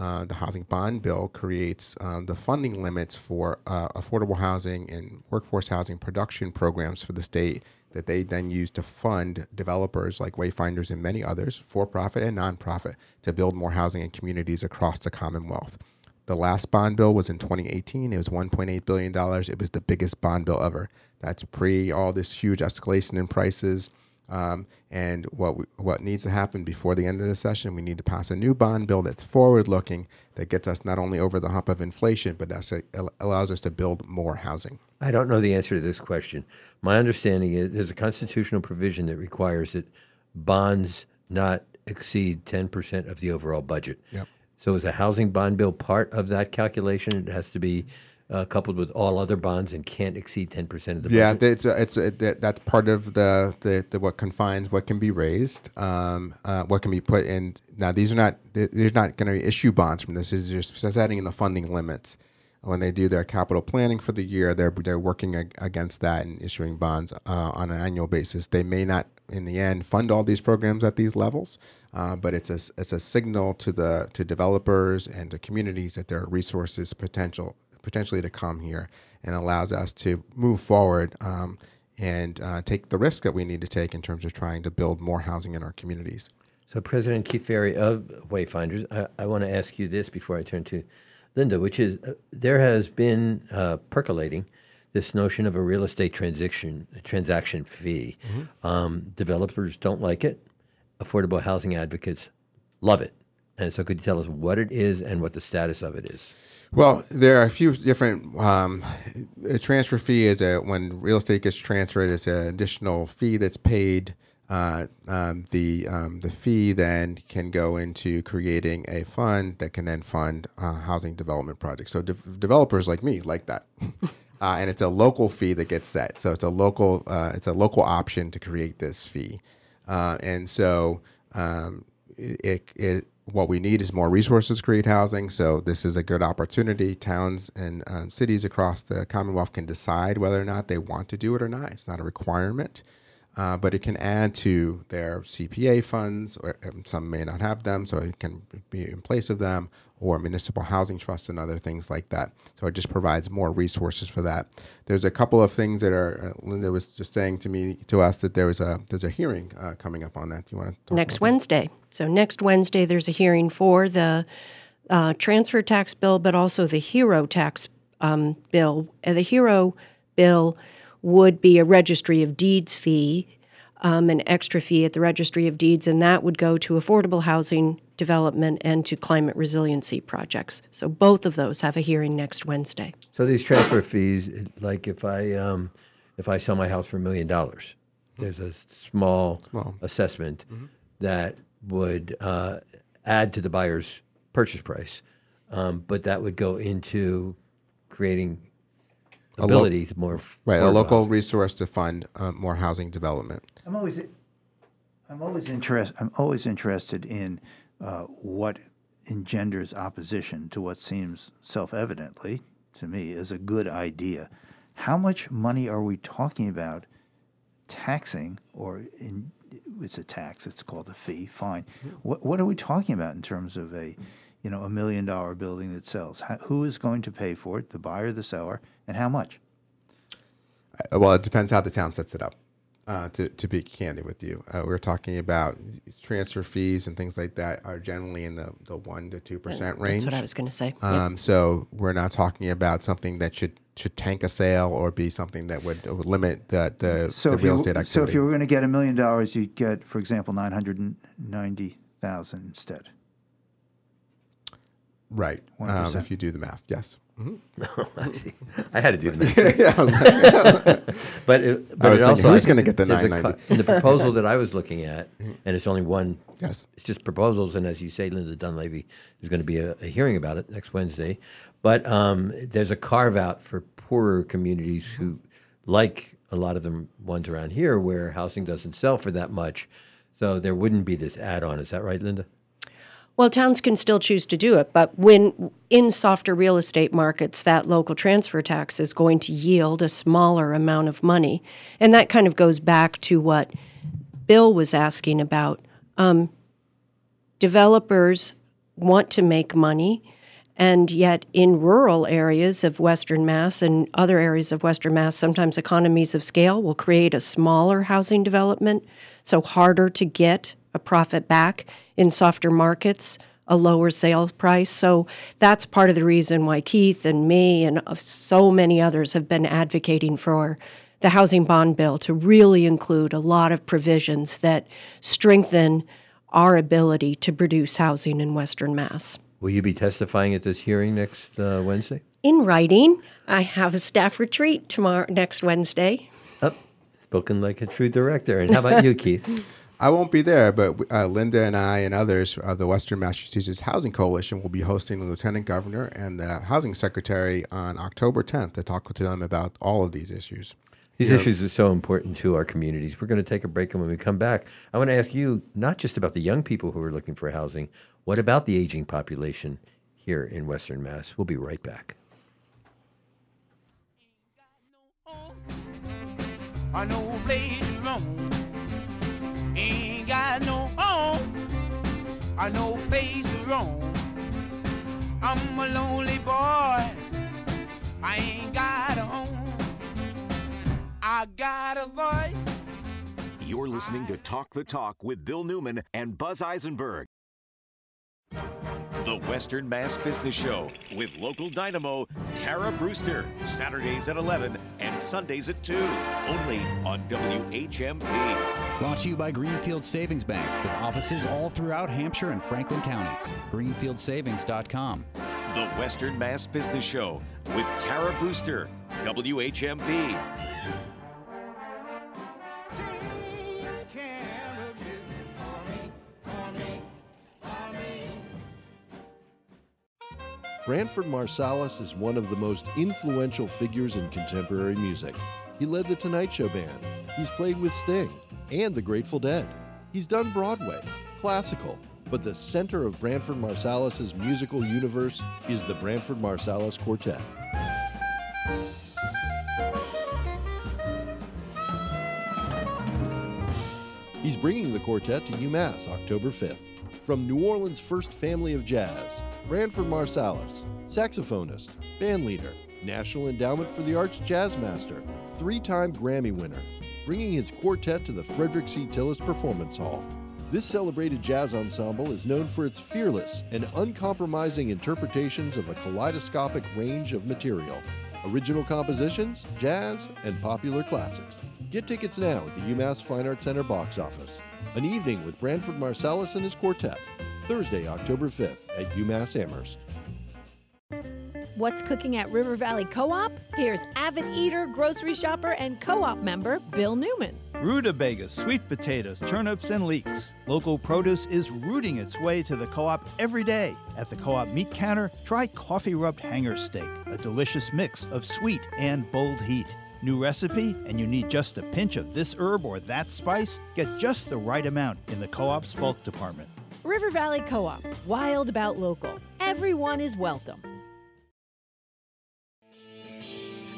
Uh, the housing bond bill creates um, the funding limits for uh, affordable housing and workforce housing production programs for the state that they then use to fund developers like Wayfinders and many others, for profit and nonprofit, to build more housing in communities across the Commonwealth. The last bond bill was in 2018. It was 1.8 billion dollars. It was the biggest bond bill ever. That's pre all this huge escalation in prices. Um, and what we, what needs to happen before the end of the session, we need to pass a new bond bill that's forward-looking, that gets us not only over the hump of inflation, but that allows us to build more housing. I don't know the answer to this question. My understanding is there's a constitutional provision that requires that bonds not exceed 10% of the overall budget. Yep. So is a housing bond bill part of that calculation? It has to be uh, coupled with all other bonds and can't exceed 10% of the yeah, budget? it's a, it's a, that's part of the, the, the what confines what can be raised, um, uh, what can be put in. Now, these are not they're not going to issue bonds from this. This is just setting in the funding limits. When they do their capital planning for the year, they're they're working ag- against that and issuing bonds uh, on an annual basis. They may not, in the end, fund all these programs at these levels, uh, but it's a it's a signal to the to developers and to communities that there are resources potential potentially to come here and allows us to move forward um, and uh, take the risk that we need to take in terms of trying to build more housing in our communities. So, President Keith Fairey of Wayfinders, I, I want to ask you this before I turn to Linda, which is uh, there has been uh, percolating this notion of a real estate transaction transaction fee. Mm-hmm. Um, developers don't like it. Affordable housing advocates love it. And so, could you tell us what it is and what the status of it is? Well, there are a few different. Um, a transfer fee is a when real estate gets transferred, it's an additional fee that's paid. Uh, um, the um, the fee then can go into creating a fund that can then fund uh, housing development projects. So de- developers like me like that, (laughs) uh, and it's a local fee that gets set. So it's a local uh, it's a local option to create this fee, uh, and so um, it, it what we need is more resources to create housing. So this is a good opportunity. Towns and um, cities across the Commonwealth can decide whether or not they want to do it or not. It's not a requirement, uh, but it can add to their CPA funds. Or um, some may not have them, so it can be in place of them, or municipal housing trusts and other things like that. So it just provides more resources for that. There's a couple of things that are. Uh, Linda was just saying to me to us that there was a there's a hearing uh, coming up on that. Do you want to next Wednesday? So next Wednesday, there's a hearing for the uh, transfer tax bill, but also the hero tax um, bill. And the hero bill would be a registry of deeds fee, um, an extra fee at the registry of deeds, and that would go to affordable housing development and to climate resiliency projects. So both of those have a hearing next Wednesday. So these transfer fees, like if I um, if I sell my house for a million dollars, there's a small, Small. assessment that would uh, add to the buyer's purchase price, um, but that would go into creating A lo- ability to more f- right a affordable local resource to fund uh, more housing development. I'm always, I'm always interest, I'm always interested in uh, what engenders opposition to what seems self-evidently to me is a good idea. How much money are we talking about taxing, or in, it's a tax? It's called a fee. Fine. What what are we talking about in terms of a, you know, a million dollar building that sells? How, who is going to pay for it? The buyer, the seller, and how much? Uh, Well, it depends how the town sets it up. Uh, to, to be candid with you, uh, we're talking about transfer fees and things like that are generally in the, the one to two percent range. That's what I was gonna say. Yep. Um, So we're not talking about something that should should tank a sale or be something that would, would limit the the, So the real you estate activity. so if you were going to get a million dollars, you'd get, for example, nine hundred and ninety thousand instead. Right, um, if you do the math, yes. Mhm. (laughs) I had to do the math. (laughs) Yeah, I was like- (laughs) but it, I but was it thinking, also, who's gonna get the there's 990? co- In the proposal that I was looking at, and it's only one. Yes. It's just proposals, and as you say, Linda Dunlavy, is going to be a, a hearing about it next Wednesday. But um, there's a carve out for poorer communities who, like a lot of the ones around here, where housing doesn't sell for that much. So there wouldn't be this add on. Is that right, Linda? Well, towns can still choose to do it, but when in softer real estate markets, that local transfer tax is going to yield a smaller amount of money. And that kind of goes back to what Bill was asking about. Um, developers want to make money, and yet in rural areas of Western Mass and other areas of Western Mass, sometimes economies of scale will create a smaller housing development, so harder to get a profit back in softer markets, a lower sales price. So that's part of the reason why Keith and me and so many others have been advocating for the housing bond bill to really include a lot of provisions that strengthen our ability to produce housing in Western Mass. Will you be testifying at this hearing next uh, Wednesday? In writing, I have a staff retreat tomorrow next Wednesday. Up, spoken like a true director. And how about you, Keith? (laughs) I won't be there, but uh, Linda and I and others of the Western Massachusetts Housing Coalition will be hosting the Lieutenant Governor and the Housing Secretary on October 10th to talk to them about all of these issues. These Here- issues are so important to our communities. We're going to take a break, and when we come back, I want to ask you not just about the young people who are looking for housing, what about the aging population here in Western Mass? We'll be right back. I know place to I know place to. I'm a lonely boy. I ain't got a home. I got a voice. You're listening to Talk the Talk with Bill Newman and Buzz Eisenberg. The Western Mass Business Show with local dynamo Tara Brewster, Saturdays at 11 and Sundays at 2, only on WHMP. Brought to you by Greenfield Savings Bank with offices all throughout Hampshire and Franklin counties. GreenfieldSavings.com. The Western Mass Business Show with Tara Brewster, WHMP. Branford Marsalis is one of the most influential figures in contemporary music. He led the Tonight Show Band. He's played with Sting and the Grateful Dead. He's done Broadway, classical, but the center of Branford Marsalis' musical universe is the Branford Marsalis Quartet. He's bringing the quartet to UMass October 5th. From New Orleans' first family of jazz, Branford Marsalis, saxophonist, bandleader, National Endowment for the Arts jazz master, three time Grammy winner, bringing his quartet to the Frederick C. Tillis Performance Hall. This celebrated jazz ensemble is known for its fearless and uncompromising interpretations of a kaleidoscopic range of material original compositions, jazz, and popular classics. Get tickets now at the UMass Fine Arts Center box office. An evening with Branford Marsalis and his quartet, Thursday, October 5th at UMass Amherst. What's cooking at River Valley Co op? Here's avid eater, grocery shopper, and co op member Bill Newman. Rutabagas, sweet potatoes, turnips, and leeks. Local produce is rooting its way to the co op every day. At the co op meat counter, try coffee rubbed hanger steak, a delicious mix of sweet and bold heat. New recipe, and you need just a pinch of this herb or that spice? Get just the right amount in the co op's bulk department. River Valley Co op, wild about local. Everyone is welcome.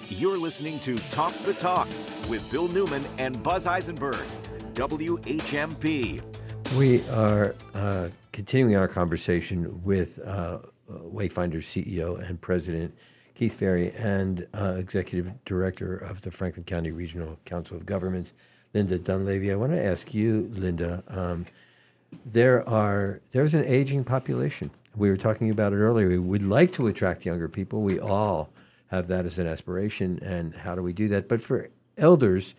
You're listening to Talk the Talk with Bill Newman and Buzz Eisenberg, WHMP. We are uh, continuing our conversation with uh, Wayfinder's CEO and President Keith Fairey and uh, Executive Director of the Franklin County Regional Council of Governments, Linda Dunlavy. I want to ask you, Linda. Um, there are there's an aging population. We were talking about it earlier. We'd like to attract younger people. We all have that as an aspiration. And how do we do that? But for elders,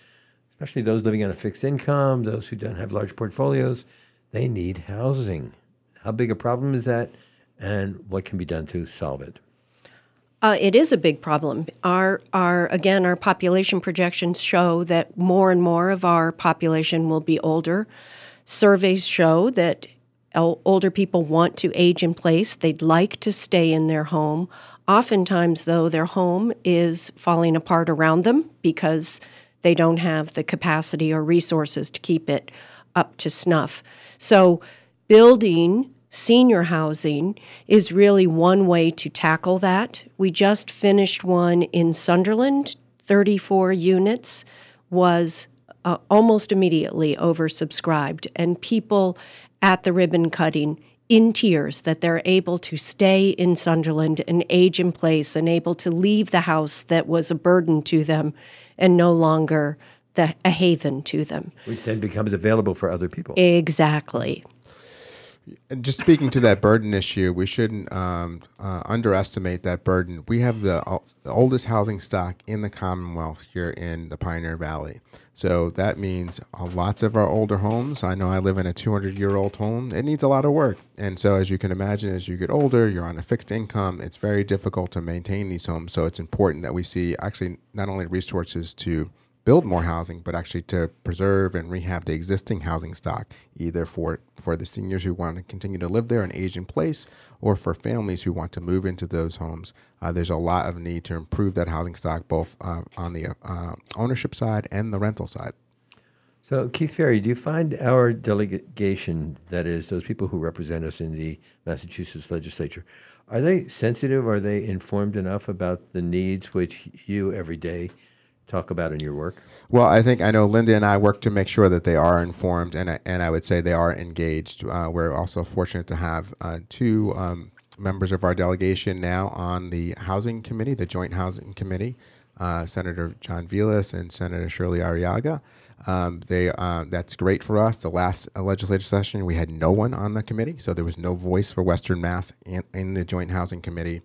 especially those living on a fixed income, those who don't have large portfolios, they need housing. How big a problem is that? And what can be done to solve it? Uh, it is a big problem. Our, our again, our population projections show that more and more of our population will be older. Surveys show that el- older people want to age in place. They'd like to stay in their home. Oftentimes, though, their home is falling apart around them because they don't have the capacity or resources to keep it up to snuff. So, building senior housing is really one way to tackle that. We just finished one in Sunderland, 34 units, was uh, almost immediately oversubscribed, and people at the ribbon cutting in tears that they're able to stay in Sunderland and age in place and able to leave the house that was a burden to them and no longer the, a haven to them. Which then becomes available for other people. Exactly. And just speaking to that burden issue, we shouldn't um, uh, underestimate that burden. We have the, uh, the oldest housing stock in the Commonwealth here in the Pioneer Valley. So that means uh, lots of our older homes. I know I live in a 200 year old home. It needs a lot of work. And so, as you can imagine, as you get older, you're on a fixed income. It's very difficult to maintain these homes. So, it's important that we see actually not only resources to build more housing, but actually to preserve and rehab the existing housing stock, either for, for the seniors who want to continue to live there and age in place, or for families who want to move into those homes. Uh, there's a lot of need to improve that housing stock, both uh, on the uh, ownership side and the rental side. So, Keith Fairey, do you find our delegation, that is, those people who represent us in the Massachusetts legislature, are they sensitive? Are they informed enough about the needs which you every day talk about in your work? Well, I think I know Linda and I work to make sure that they are informed, and I- and I would say they are engaged. Uh, we're also fortunate to have uh, two um, members of our delegation now on the Housing Committee, the Joint Housing Committee, uh, Senator John Velis and Senator Shirley Arriaga. Um, they uh, that's great for us. The last uh, legislative session, we had no one on the committee, so there was no voice for Western Mass in, in the Joint Housing Committee.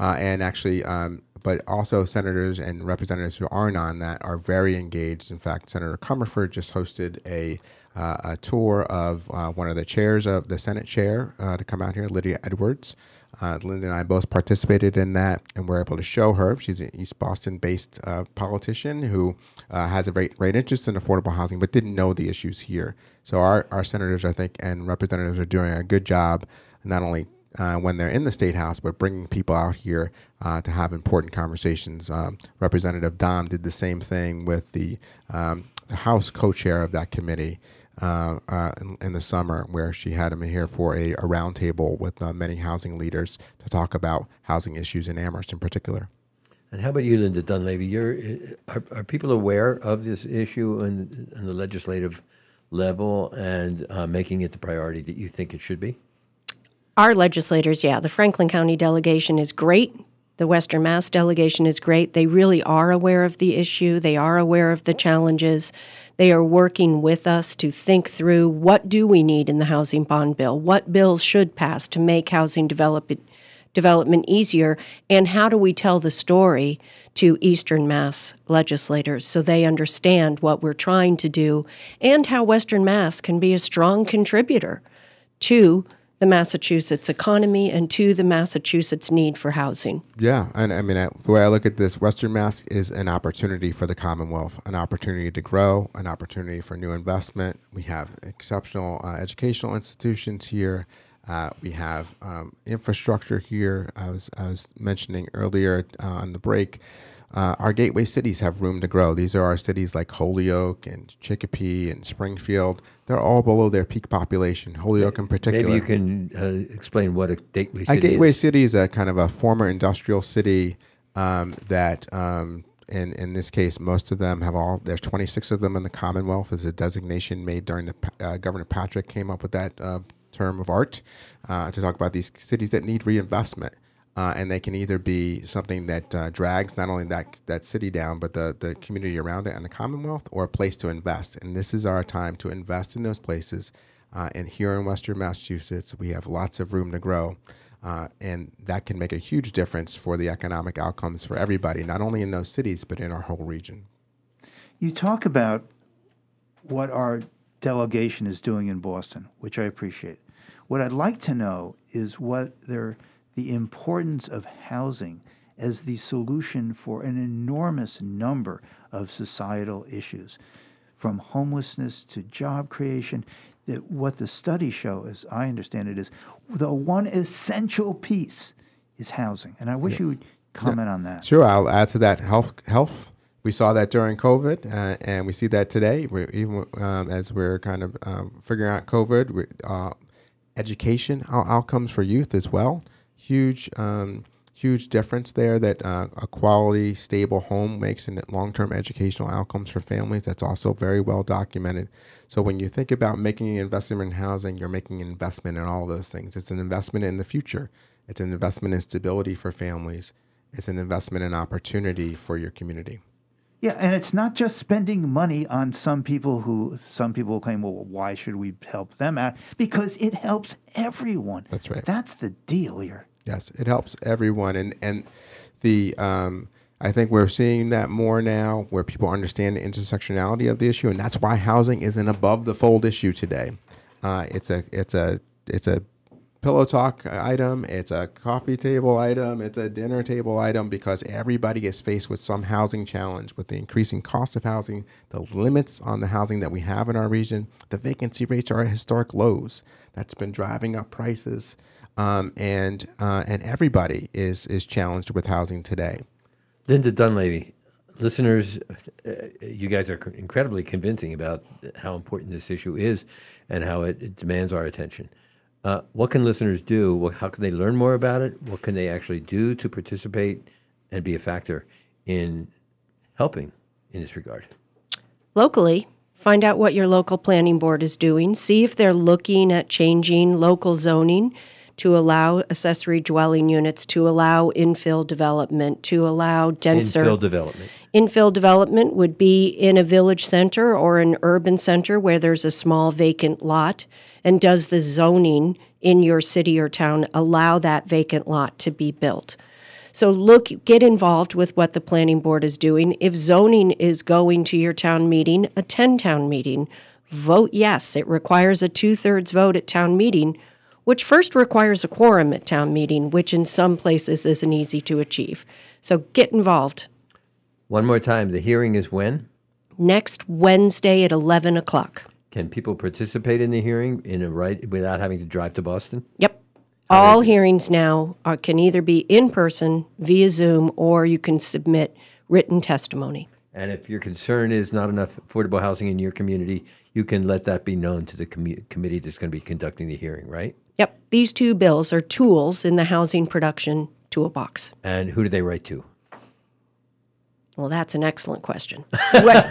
Uh, and actually, um, but also senators and representatives who aren't on that are very engaged. In fact, Senator Comerford just hosted a, uh, a tour of uh, one of the chairs of the Senate chair uh, to come out here, Lydia Edwards. Uh, Linda and I both participated in that, and we're able to show her. She's an East Boston-based uh, politician who uh, has a great, great interest in affordable housing, but didn't know the issues here. So our, our senators, I think, and representatives are doing a good job, not only uh, when they're in the state house, but bringing people out here uh, to have important conversations. Um, Representative Domb did the same thing with the, um, the House co-chair of that committee uh, uh, in, in the summer, where she had him here for a, a roundtable with uh, many housing leaders to talk about housing issues in Amherst in particular. And how about you, Linda Dunlavy? You're, are, are people aware of this issue on, on the legislative level and uh, making it the priority that you think it should be? Our legislators, yeah, the Franklin County delegation is great. The Western Mass delegation is great. They really are aware of the issue. They are aware of the challenges. They are working with us to think through what do we need in the housing bond bill? What bills should pass to make housing development development easier and how do we tell the story to Eastern Mass legislators so they understand what we're trying to do and how Western Mass can be a strong contributor to the Massachusetts economy and to the Massachusetts need for housing. Yeah, and I mean, I, the way I look at this, Western Mass is an opportunity for the Commonwealth, an opportunity to grow, an opportunity for new investment. We have exceptional uh, educational institutions here. Uh, we have um, infrastructure here. I was, I was mentioning earlier uh, on the break. Uh, our gateway cities have room to grow. These are our cities like Holyoke and Chicopee and Springfield. They're all below their peak population. Holyoke in particular. Maybe you can uh, explain what a gateway city. Is. A gateway is. city is a kind of a former industrial city um, that, um, in in this case, most of them have all. There's 26 of them in the Commonwealth. Is a designation made during the uh, Governor Patrick came up with that uh, term of art uh, to talk about these cities that need reinvestment. Uh, and they can either be something that uh, drags not only that that city down, but the, the community around it and the Commonwealth, or a place to invest. And this is our time to invest in those places. Uh, and here in Western Massachusetts, we have lots of room to grow. Uh, and that can make a huge difference for the economic outcomes for everybody, not only in those cities, but in our whole region. You talk about what our delegation is doing in Boston, which I appreciate. What I'd like to know is what their, the importance of housing as the solution for an enormous number of societal issues, from homelessness to job creation. That what the studies show, as I understand it, is the one essential piece is housing. And I wish you would comment on that. Sure, I'll add to that. Health, health. We saw that during COVID, uh, and we see that today. We're, even um, as we're kind of um, figuring out COVID, we, uh, education out- outcomes for youth as well. Huge, um, huge difference there that uh, a quality, stable home makes in long-term educational outcomes for families. That's also very well documented. So when you think about making an investment in housing, you're making an investment in all those things. It's an investment in the future. It's an investment in stability for families. It's an investment in opportunity for your community. Yeah, and it's not just spending money on some people who some people claim, well, why should we help them out? Because it helps everyone. That's right. That's the deal here. Yes, it helps everyone, and and the um, I think we're seeing that more now, where people understand the intersectionality of the issue, and that's why housing is an above the fold issue today. Uh, it's a it's a it's a pillow talk item, it's a coffee table item, it's a dinner table item because everybody is faced with some housing challenge with the increasing cost of housing, the limits on the housing that we have in our region. The vacancy rates are at historic lows. That's been driving up prices, um, and uh, and everybody is is challenged with housing today. Linda Dunlavy, listeners, uh, you guys are incredibly convincing about how important this issue is and how it, it demands our attention. Uh, what can listeners do? What, how can they learn more about it? What can they actually do to participate and be a factor in helping in this regard? Locally, find out what your local planning board is doing. See if they're looking at changing local zoning to allow accessory dwelling units, to allow infill development, to allow denser Infill development. Infill development would be in a village center or an urban center where there's a small vacant lot. And does the zoning in your city or town allow that vacant lot to be built? So look, get involved with what the planning board is doing. If zoning is going to your town meeting, attend town meeting. Vote yes. It requires a two thirds vote at town meeting, which first requires a quorum at town meeting, which in some places isn't easy to achieve. So get involved. One more time, the hearing is when? Next Wednesday at 11 o'clock. Can people participate in the hearing in a right without having to drive to Boston? Yep. All hearings now are, can either be in person, via Zoom, or you can submit written testimony. And if your concern is not enough affordable housing in your community, you can let that be known to the commu- committee that's going to be conducting the hearing, right? Yep. These two bills are tools in the housing production toolbox. And who do they write to? Well, that's an excellent question. (laughs) What,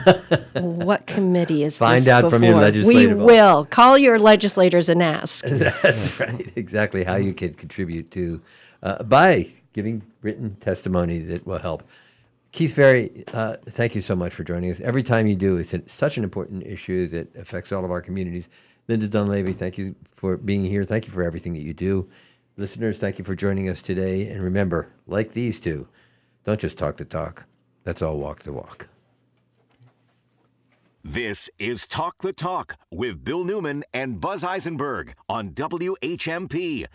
what committee is Find this out from your before? legislative We will. Call your legislators and ask. (laughs) That's right. Exactly how you can contribute to uh, by giving written testimony that will help. Keith Fairey, uh, thank you so much for joining us. Every time you do, it's a, such an important issue that affects all of our communities. Linda Dunlavy, thank you for being here. Thank you for everything that you do. Listeners, thank you for joining us today. And remember, like these two, don't just talk the talk. Let's all walk the walk. This is Talk the Talk with Bill Newman and Buzz Eisenberg on WHMP.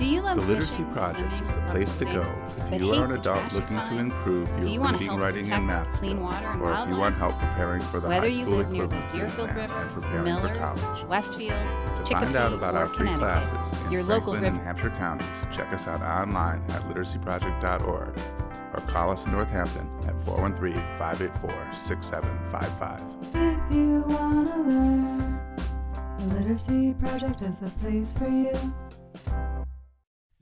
Do you love The Literacy fishing, Project swimming, is the place to go if you are an adult looking to improve Do you your reading, writing, and math clean skills, water and or if you want help preparing for the Whether high you school live near the equivalency Deerfield exam River, and preparing for college. Westfield, To Chicopee, find out about or our free Connecticut, classes in your local Franklin and river. Hampshire counties, check us out online at literacyproject.org or call us in Northampton at 413-584-6755. If you wanna learn, the Literacy Project is the place for you.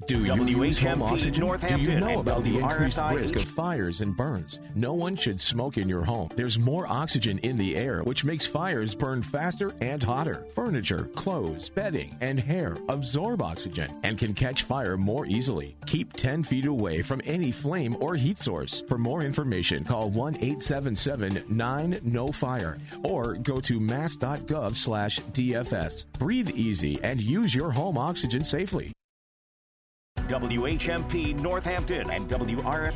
Do you use home oxygen? Do you know about the increased risk of fires and burns? No one should smoke in your home. There's more oxygen in the air, which makes fires burn faster and hotter. Furniture, clothes, bedding, and hair absorb oxygen and can catch fire more easily. Keep 10 feet away from any flame or heat source. For more information, call 1 877 9 NO FIRE or go to mass.gov slash DFS. Breathe easy and use your home oxygen safely. WHMP Northampton and WRSI